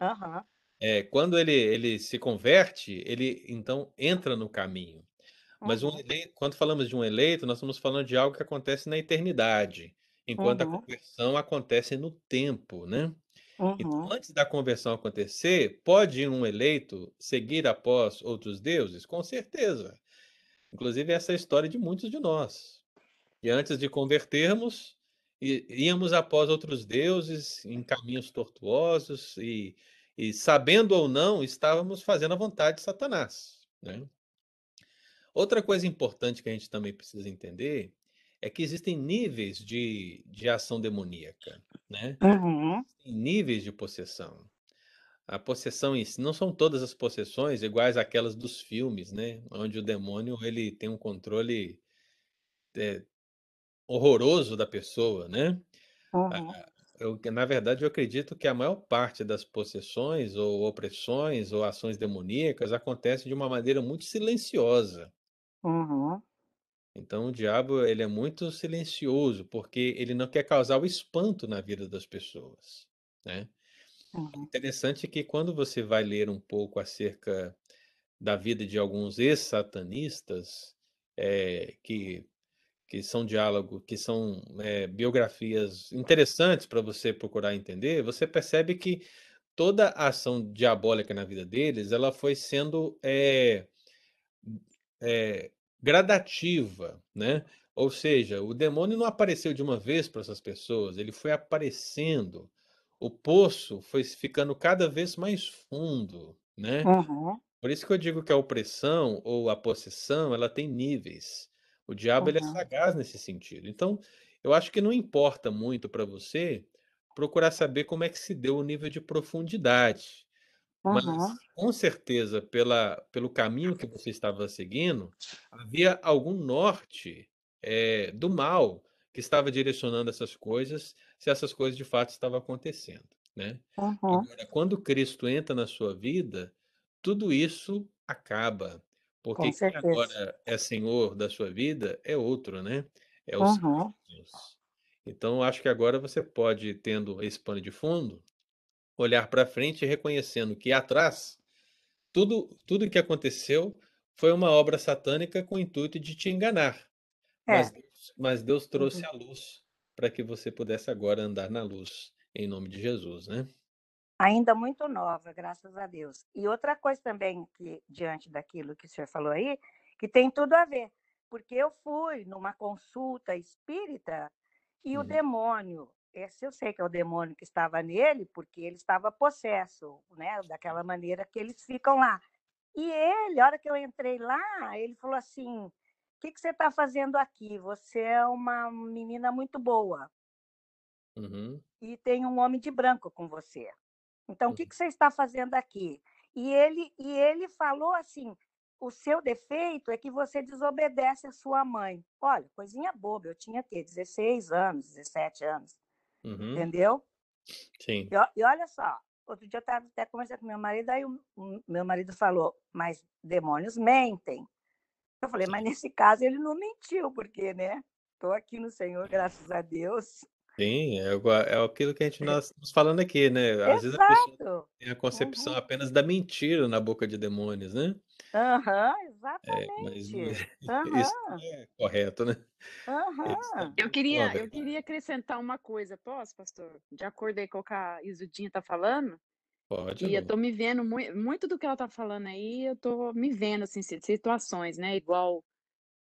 Uhum. É, quando ele, ele se converte, ele então entra no caminho. Mas um eleito, quando falamos de um eleito, nós estamos falando de algo que acontece na eternidade, enquanto uhum. a conversão acontece no tempo, né? Então, uhum. antes da conversão acontecer, pode um eleito seguir após outros deuses? Com certeza. Inclusive, essa é a história de muitos de nós. E antes de convertermos, íamos após outros deuses em caminhos tortuosos e e sabendo ou não, estávamos fazendo a vontade de Satanás. Né? Outra coisa importante que a gente também precisa entender é que existem níveis de, de ação demoníaca, né? Uhum. níveis de possessão. A possessão em si, não são todas as possessões iguais àquelas dos filmes, né? Onde o demônio ele tem um controle é, horroroso da pessoa, né? Uhum eu, na verdade, eu acredito que a maior parte das possessões ou opressões ou ações demoníacas acontece de uma maneira muito silenciosa. Uhum. Então, o diabo ele é muito silencioso porque ele não quer causar o espanto na vida das pessoas, né? Uhum. Interessante que quando você vai ler um pouco acerca da vida de alguns ex-satanistas é, que que são diálogo, que são é, biografias interessantes para você procurar entender, você percebe que toda a ação diabólica na vida deles, ela foi sendo é, é, gradativa, né? Ou seja, o demônio não apareceu de uma vez para essas pessoas, ele foi aparecendo. O poço foi ficando cada vez mais fundo, né? Uhum. Por isso que eu digo que a opressão ou a possessão, ela tem níveis. O diabo ele é sagaz nesse sentido. Então, eu acho que não importa muito para você procurar saber como é que se deu o nível de profundidade. Mas, com certeza, pela, pelo caminho que você estava seguindo, havia algum norte é, do mal que estava direcionando essas coisas, se essas coisas de fato estavam acontecendo. Né? Agora, quando Cristo entra na sua vida, tudo isso acaba. Porque quem agora é senhor da sua vida é outro, né? É o Senhor Deus. Então, acho que agora você pode, tendo esse pano de fundo, olhar para frente e reconhecendo que atrás, tudo, tudo que aconteceu foi uma obra satânica com o intuito de te enganar. É. Mas, Deus, mas Deus trouxe uhum. a luz para que você pudesse agora andar na luz, em nome de Jesus, né? Ainda muito nova, graças a Deus. E outra coisa também que diante daquilo que o senhor falou aí, que tem tudo a ver, porque eu fui numa consulta espírita e o demônio, esse eu sei que é o demônio que estava nele, porque ele estava possesso, né, daquela maneira que eles ficam lá. E ele, a hora que eu entrei lá, ele falou assim: "O que, que você está fazendo aqui? Você é uma menina muito boa. Uhum. E tem um homem de branco com você. Então, o que, uhum. que você está fazendo aqui? E ele, e ele falou assim: o seu defeito é que você desobedece a sua mãe. Olha, coisinha boba, eu tinha quê? 16 anos, 17 anos. Uhum. Entendeu? Sim. E, e, olha só, outro dia eu estava até conversando com meu marido, aí o, o meu marido falou: mas demônios mentem. Eu falei, mas nesse caso ele não mentiu, porque, né? Estou aqui no Senhor, graças a Deus. Sim, é, é aquilo que a gente nós estamos falando aqui, né? Às vezes a pessoa tem a concepção Uhum. apenas da mentira na boca de demônios, né? Aham, É, mas exatamente. isso Aham, não é correto, né? Eles aham. Eu queria, a eu verdade. queria acrescentar uma coisa, posso, pastor? De acordo aí com o que a Isudinha tá falando, Pode, e eu tô me vendo mui muito do que ela tá falando aí, eu tô me vendo, assim, si situações, né, igual,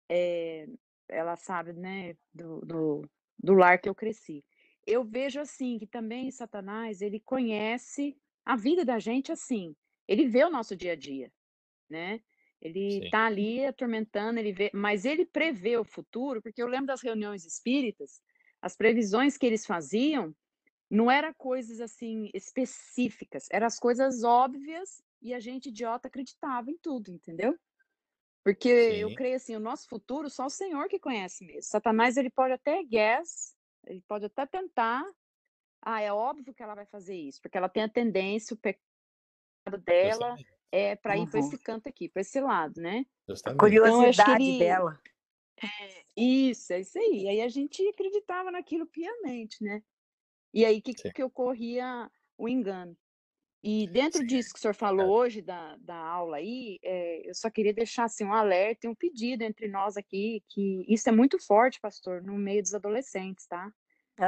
eh, ela sabe, né, do do do lar que eu cresci. Eu vejo, assim, que também Satanás, ele conhece a vida da gente, assim, ele vê o nosso dia a dia, né, ele Sim. tá ali atormentando, ele vê mas ele prevê o futuro, porque eu lembro das reuniões espíritas, as previsões que eles faziam, não era coisas, assim, específicas, eram as coisas óbvias e a gente idiota acreditava em tudo, entendeu? Porque eu Sim. creio assim, o nosso futuro só o Senhor que conhece mesmo. Satanás ele pode até guess, ele pode até tentar, ah, é óbvio que ela vai fazer isso, porque ela tem a tendência, o pecado dela é para ir para Uhum. esse canto aqui, para esse lado, né? A justamente. Então eu que curiosidade ele dela. é, isso, é isso aí. Aí a gente acreditava naquilo piamente, né? E aí que Sim. que ocorria o engano. E dentro disso que o senhor é falou verdade. hoje da da aula aí, eh, eu só queria deixar, assim, um alerta e um pedido entre nós aqui, que isso é muito forte, pastor, no meio dos adolescentes, tá?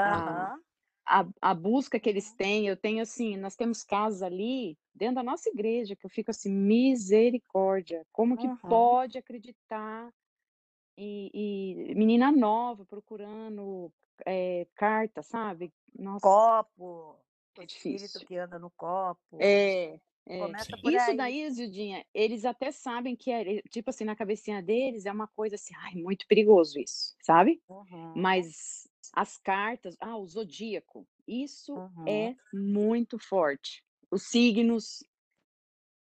A Aham. a a busca que eles têm, eu tenho, assim, nós temos casos ali, dentro da nossa igreja, que eu fico assim: "Misericórdia, como que Uhum. pode acreditar" e e menina nova procurando, eh, carta, sabe? Nossa. Copo, É espírito difícil. que anda no copo. É, é. Isso aí. daí, Zildinha, eles até sabem que é tipo assim, na cabecinha deles é uma coisa assim: "Ai, muito perigoso isso", sabe? Uhum. Mas as cartas ah, o zodíaco, isso Uhum. é muito forte. Os signos.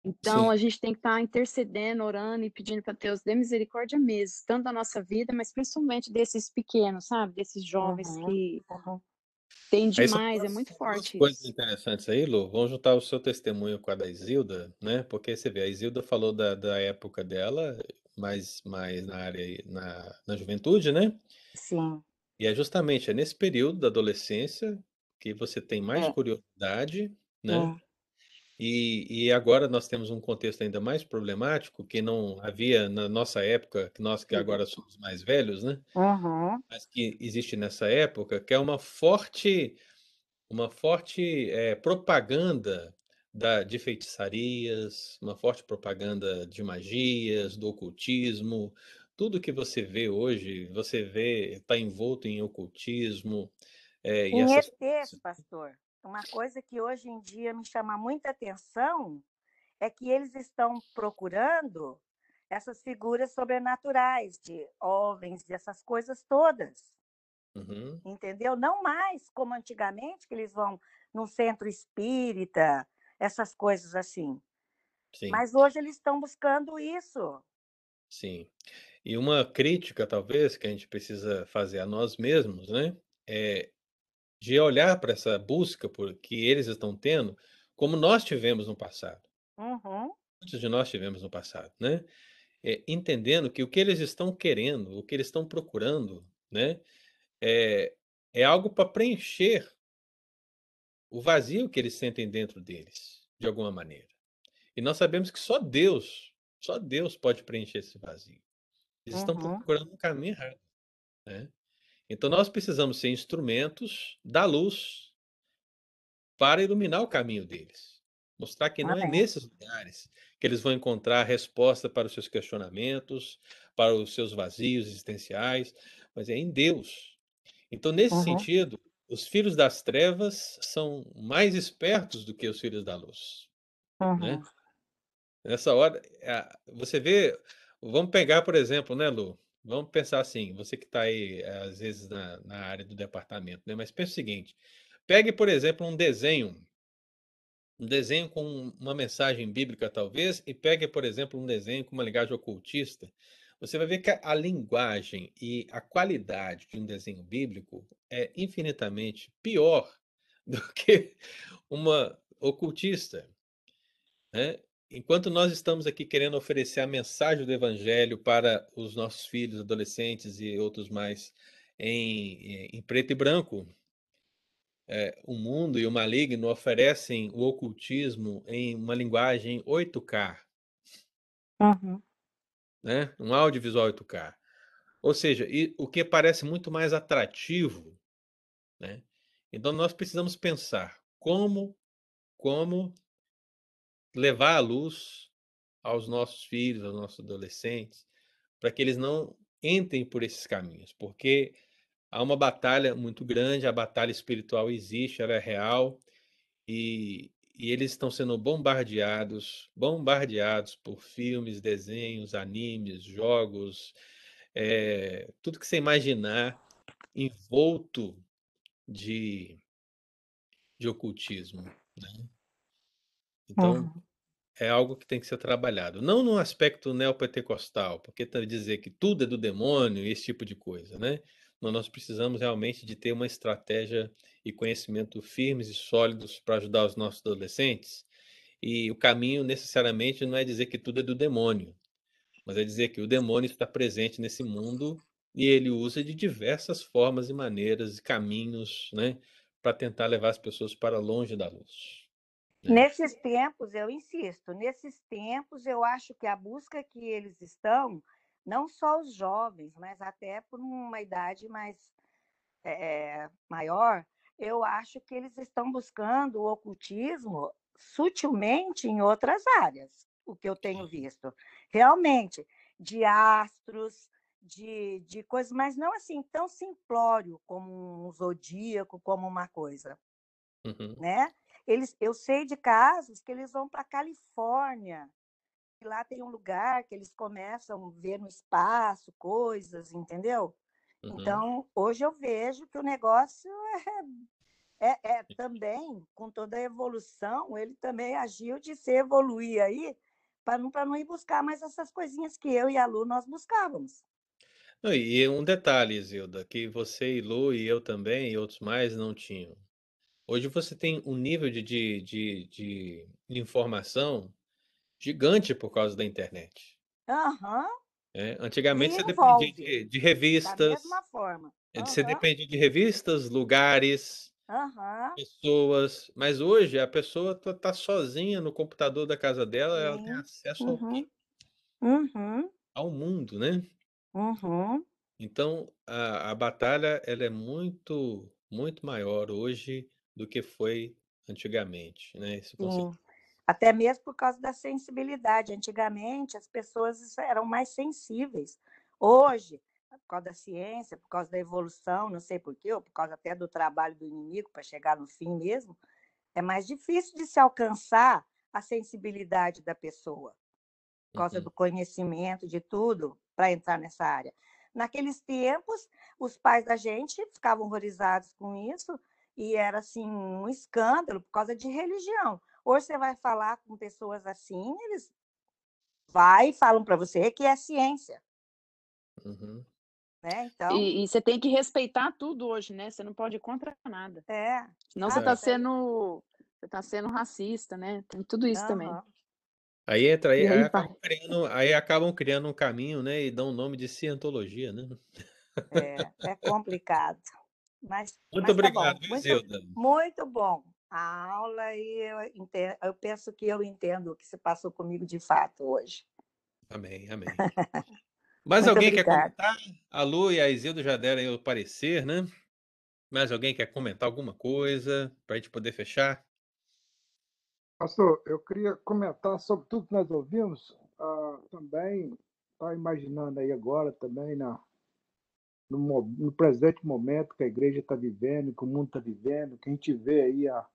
Então Sim. a gente tem que estar intercedendo, orando e pedindo para Deus dê misericórdia mesmo, tanto da nossa vida, mas principalmente desses pequenos, sabe? Desses jovens Uhum. que São demais, é muito forte coisas isso. interessantes aí, Lu. Vamos juntar o seu testemunho com a da Isilda, né? Porque você vê, a Isilda falou da da época dela, mais mais na área na na juventude, né? Sim. E é justamente, é nesse período da adolescência que você tem mais É. curiosidade, né? Hum. E e agora nós temos um contexto ainda mais problemático, que não havia na nossa época, que nós que agora somos mais velhos, né? Uhum. Mas que existe nessa época, que é uma forte uma forte, eh, propaganda da de feitiçarias, uma forte propaganda de magias, do ocultismo. Tudo que você vê hoje, você vê tá envolto em ocultismo, e Em essas pastor, uma coisa que hoje em dia me chama muita atenção é que eles estão procurando essas figuras sobrenaturais de OVNIs, dessas coisas todas. Uhum. Entendeu? Não mais como antigamente, que eles vão num centro espírita, essas coisas assim. Sim. Mas hoje eles estão buscando isso. Sim. E uma crítica, talvez, que a gente precisa fazer a nós mesmos, né, é de olhar para essa busca por que eles estão tendo, como nós tivemos no passado. Uhum. Muitos de nós tivemos no passado, né? Eh, entendendo que o que eles estão querendo, o que eles estão procurando, né, é é algo para preencher o vazio que eles sentem dentro deles, de alguma maneira. E nós sabemos que só Deus, só Deus pode preencher esse vazio. Eles estão Uhum. procurando um caminho errado, né? Então nós precisamos ser instrumentos da luz para iluminar o caminho deles. Mostrar que não é Amém. nesses lugares que eles vão encontrar resposta para os seus questionamentos, para os seus vazios existenciais, mas é em Deus. Então, nesse Uhum. sentido, os filhos das trevas são mais espertos do que os filhos da luz, né? Uhum. Nessa hora, ah, você vê vamos pegar, por exemplo, né, Lu, vamos pensar assim, você que está aí, às vezes, na na área do departamento, né, mas pensa o seguinte, pegue, por exemplo, um desenho um desenho com uma mensagem bíblica, talvez, e pegue, por exemplo, um desenho com uma linguagem ocultista, você vai ver que a a linguagem e a qualidade de um desenho bíblico é infinitamente pior do que uma ocultista, né? Enquanto nós estamos aqui querendo oferecer a mensagem do Evangelho para os nossos filhos, adolescentes e outros mais em, em preto e branco, é, o mundo e o maligno oferecem o ocultismo em uma linguagem 8K. Uhum. Né? Um audiovisual 8K. Ou seja, e, o que parece muito mais atrativo. Né? Então nós precisamos pensar como, como levar a luz aos nossos filhos, aos nossos adolescentes, para que eles não entrem por esses caminhos, porque há uma batalha muito grande, a batalha espiritual existe, ela é real, e, e eles estão sendo bombardeados, bombardeados por filmes, desenhos, animes, jogos, é, tudo que você imaginar envolto de, de ocultismo. Né? Então, é algo que tem que ser trabalhado. Não no aspecto neopentecostal, porque dizer que tudo é do demônio e esse tipo de coisa, né? nós precisamos realmente de ter uma estratégia e conhecimento firmes e sólidos para ajudar os nossos adolescentes. E o caminho necessariamente não é dizer que tudo é do demônio, mas é dizer que o demônio está presente nesse mundo e ele usa de diversas formas e maneiras e caminhos, né, para tentar levar as pessoas para longe da luz. Nesses tempos, eu insisto, nesses tempos eu acho que a busca que eles estão não só os jovens, mas até por uma idade mais é, maior, eu acho que eles estão buscando o ocultismo sutilmente em outras áreas, o que eu tenho visto. Realmente, de astros, de, de coisas, mas não assim tão simplório como um zodíaco, como uma coisa. Uhum. Né? Eles, eu sei de casos que eles vão para a Califórnia lá tem um lugar que eles começam a ver no espaço coisas, entendeu? Uhum. Então, hoje eu vejo que o negócio é, é, é, também, com toda a evolução, ele também agiu de se evoluir aí, para não, não ir buscar mais essas coisinhas que eu e a Lu nós buscávamos. E um detalhe, Zilda, que você e Lu e eu também, e outros mais, não tinham. Hoje você tem um nível de, de, de, de informação gigante por causa da internet. Aham. É, antigamente você dependia de, de revistas. Da mesma forma. Uhum. Você dependia de revistas, lugares, uhum. pessoas. Mas hoje a pessoa está tá sozinha no computador da casa dela, Sim. ela tem acesso uhum. ao, uhum. ao mundo, né? Uhum. Então a, a batalha ela é muito, muito maior hoje do que foi antigamente, né? Isso Sim. Até mesmo por causa da sensibilidade. Antigamente, as pessoas eram mais sensíveis. Hoje, por causa da ciência, por causa da evolução, não sei porquê, ou por causa até do trabalho do inimigo para chegar no fim mesmo, é mais difícil de se alcançar a sensibilidade da pessoa, por causa uhum. do conhecimento, de tudo, para entrar nessa área. Naqueles tempos, os pais da gente ficavam horrorizados com isso, e era assim um escândalo por causa de religião. Hoje você vai falar com pessoas assim, eles vai e falam para você que é ciência. Uhum. Né? Então... E, e, você tem que respeitar tudo hoje, né? Você não pode ir contra nada. É. Senão você está sendo você tá sendo racista, né? Tem tudo isso uhum. também. Aí entra aí, aí, aí, acabam criando, aí acabam criando um caminho, né? E dão o nome de cientologia, né? É, é complicado. Mas, muito mas obrigado, tá muito, muito bom a aula e eu, entendo, eu penso que eu entendo o que se passou comigo de fato hoje. Amém, amém. Mais alguém quer comentar? A Lu e a Isildo já deram o parecer, né? Mais alguém quer comentar alguma coisa para a gente poder fechar? Pastor, eu queria comentar sobre tudo que nós ouvimos. Uh, também está imaginando aí agora também na, no, no, presente momento que a igreja está vivendo, que o mundo está vivendo, que a gente vê aí a,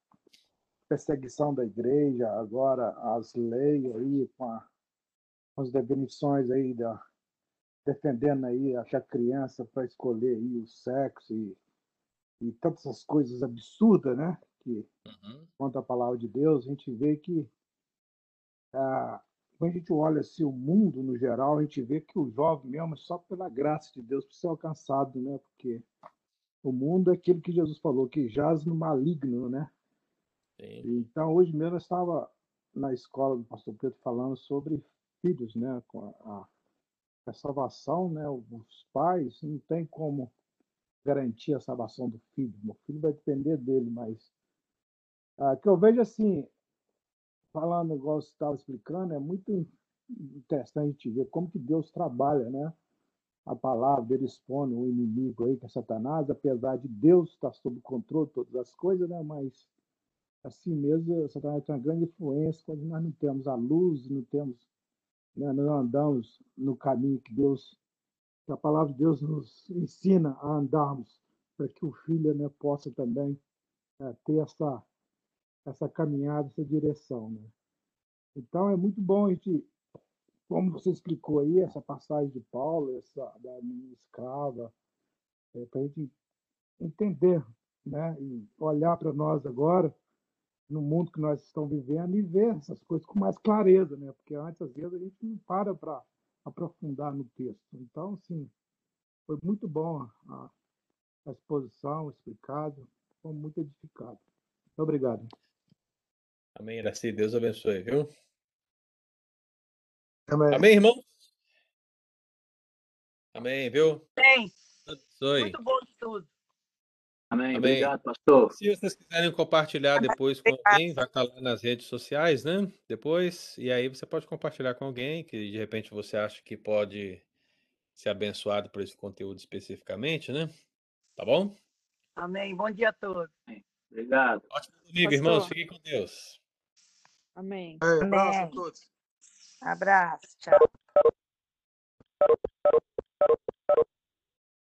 perseguição da igreja, agora as leis aí com, a, com as definições aí da defendendo aí a criança para escolher aí o sexo e, e tantas essas coisas absurdas, né? Que uhum. contra a palavra de Deus, a gente vê que ah, quando a gente olha assim, o mundo no geral, a gente vê que o jovem mesmo, só pela graça de Deus, precisa ser alcançado, né? Porque o mundo é aquilo que Jesus falou, que jaz no maligno, né? Sim. Então, hoje mesmo eu estava na escola do pastor Pedro falando sobre filhos, né? A, a salvação, né? Os pais não tem como garantir a salvação do filho. O filho vai depender dele, mas ah, que eu vejo assim, falando igual você estava explicando, é muito interessante ver como que Deus trabalha, né? A palavra, ele expõe o inimigo aí, que é Satanás, apesar de Deus estar sob controle de todas as coisas, né? Mas assim mesmo, Satanás tem uma grande influência quando nós não temos a luz, não temos, né? não andamos no caminho que Deus, que a palavra de Deus nos ensina a andarmos, para que o filho né, possa também é, ter essa, essa caminhada, essa direção. Né? Então é muito bom a gente, como você explicou aí, essa passagem de Paulo, essa da minha escrava, é, para a gente entender né, e olhar para nós agora no mundo que nós estamos vivendo e ver essas coisas com mais clareza, né? Porque antes, às vezes, a gente não para para aprofundar no texto. Então, assim, foi muito bom a, a exposição, explicado, foi muito edificado. Muito obrigado. Amém, Iraci. Deus abençoe, viu? Amém, Amém irmão? Amém, viu? Amém. Muito bom de tudo. Amém. Amém. Obrigado, pastor. Se vocês quiserem compartilhar depois com alguém, vai estar lá nas redes sociais, né? Depois, e aí você pode compartilhar com alguém que de repente você acha que pode ser abençoado por esse conteúdo especificamente, né? Tá bom? Amém. Bom dia a todos. Obrigado. Ótimo domingo, irmãos. Fiquem com Deus. Amém. É, Amém. Abraço a todos. Abraço, tchau.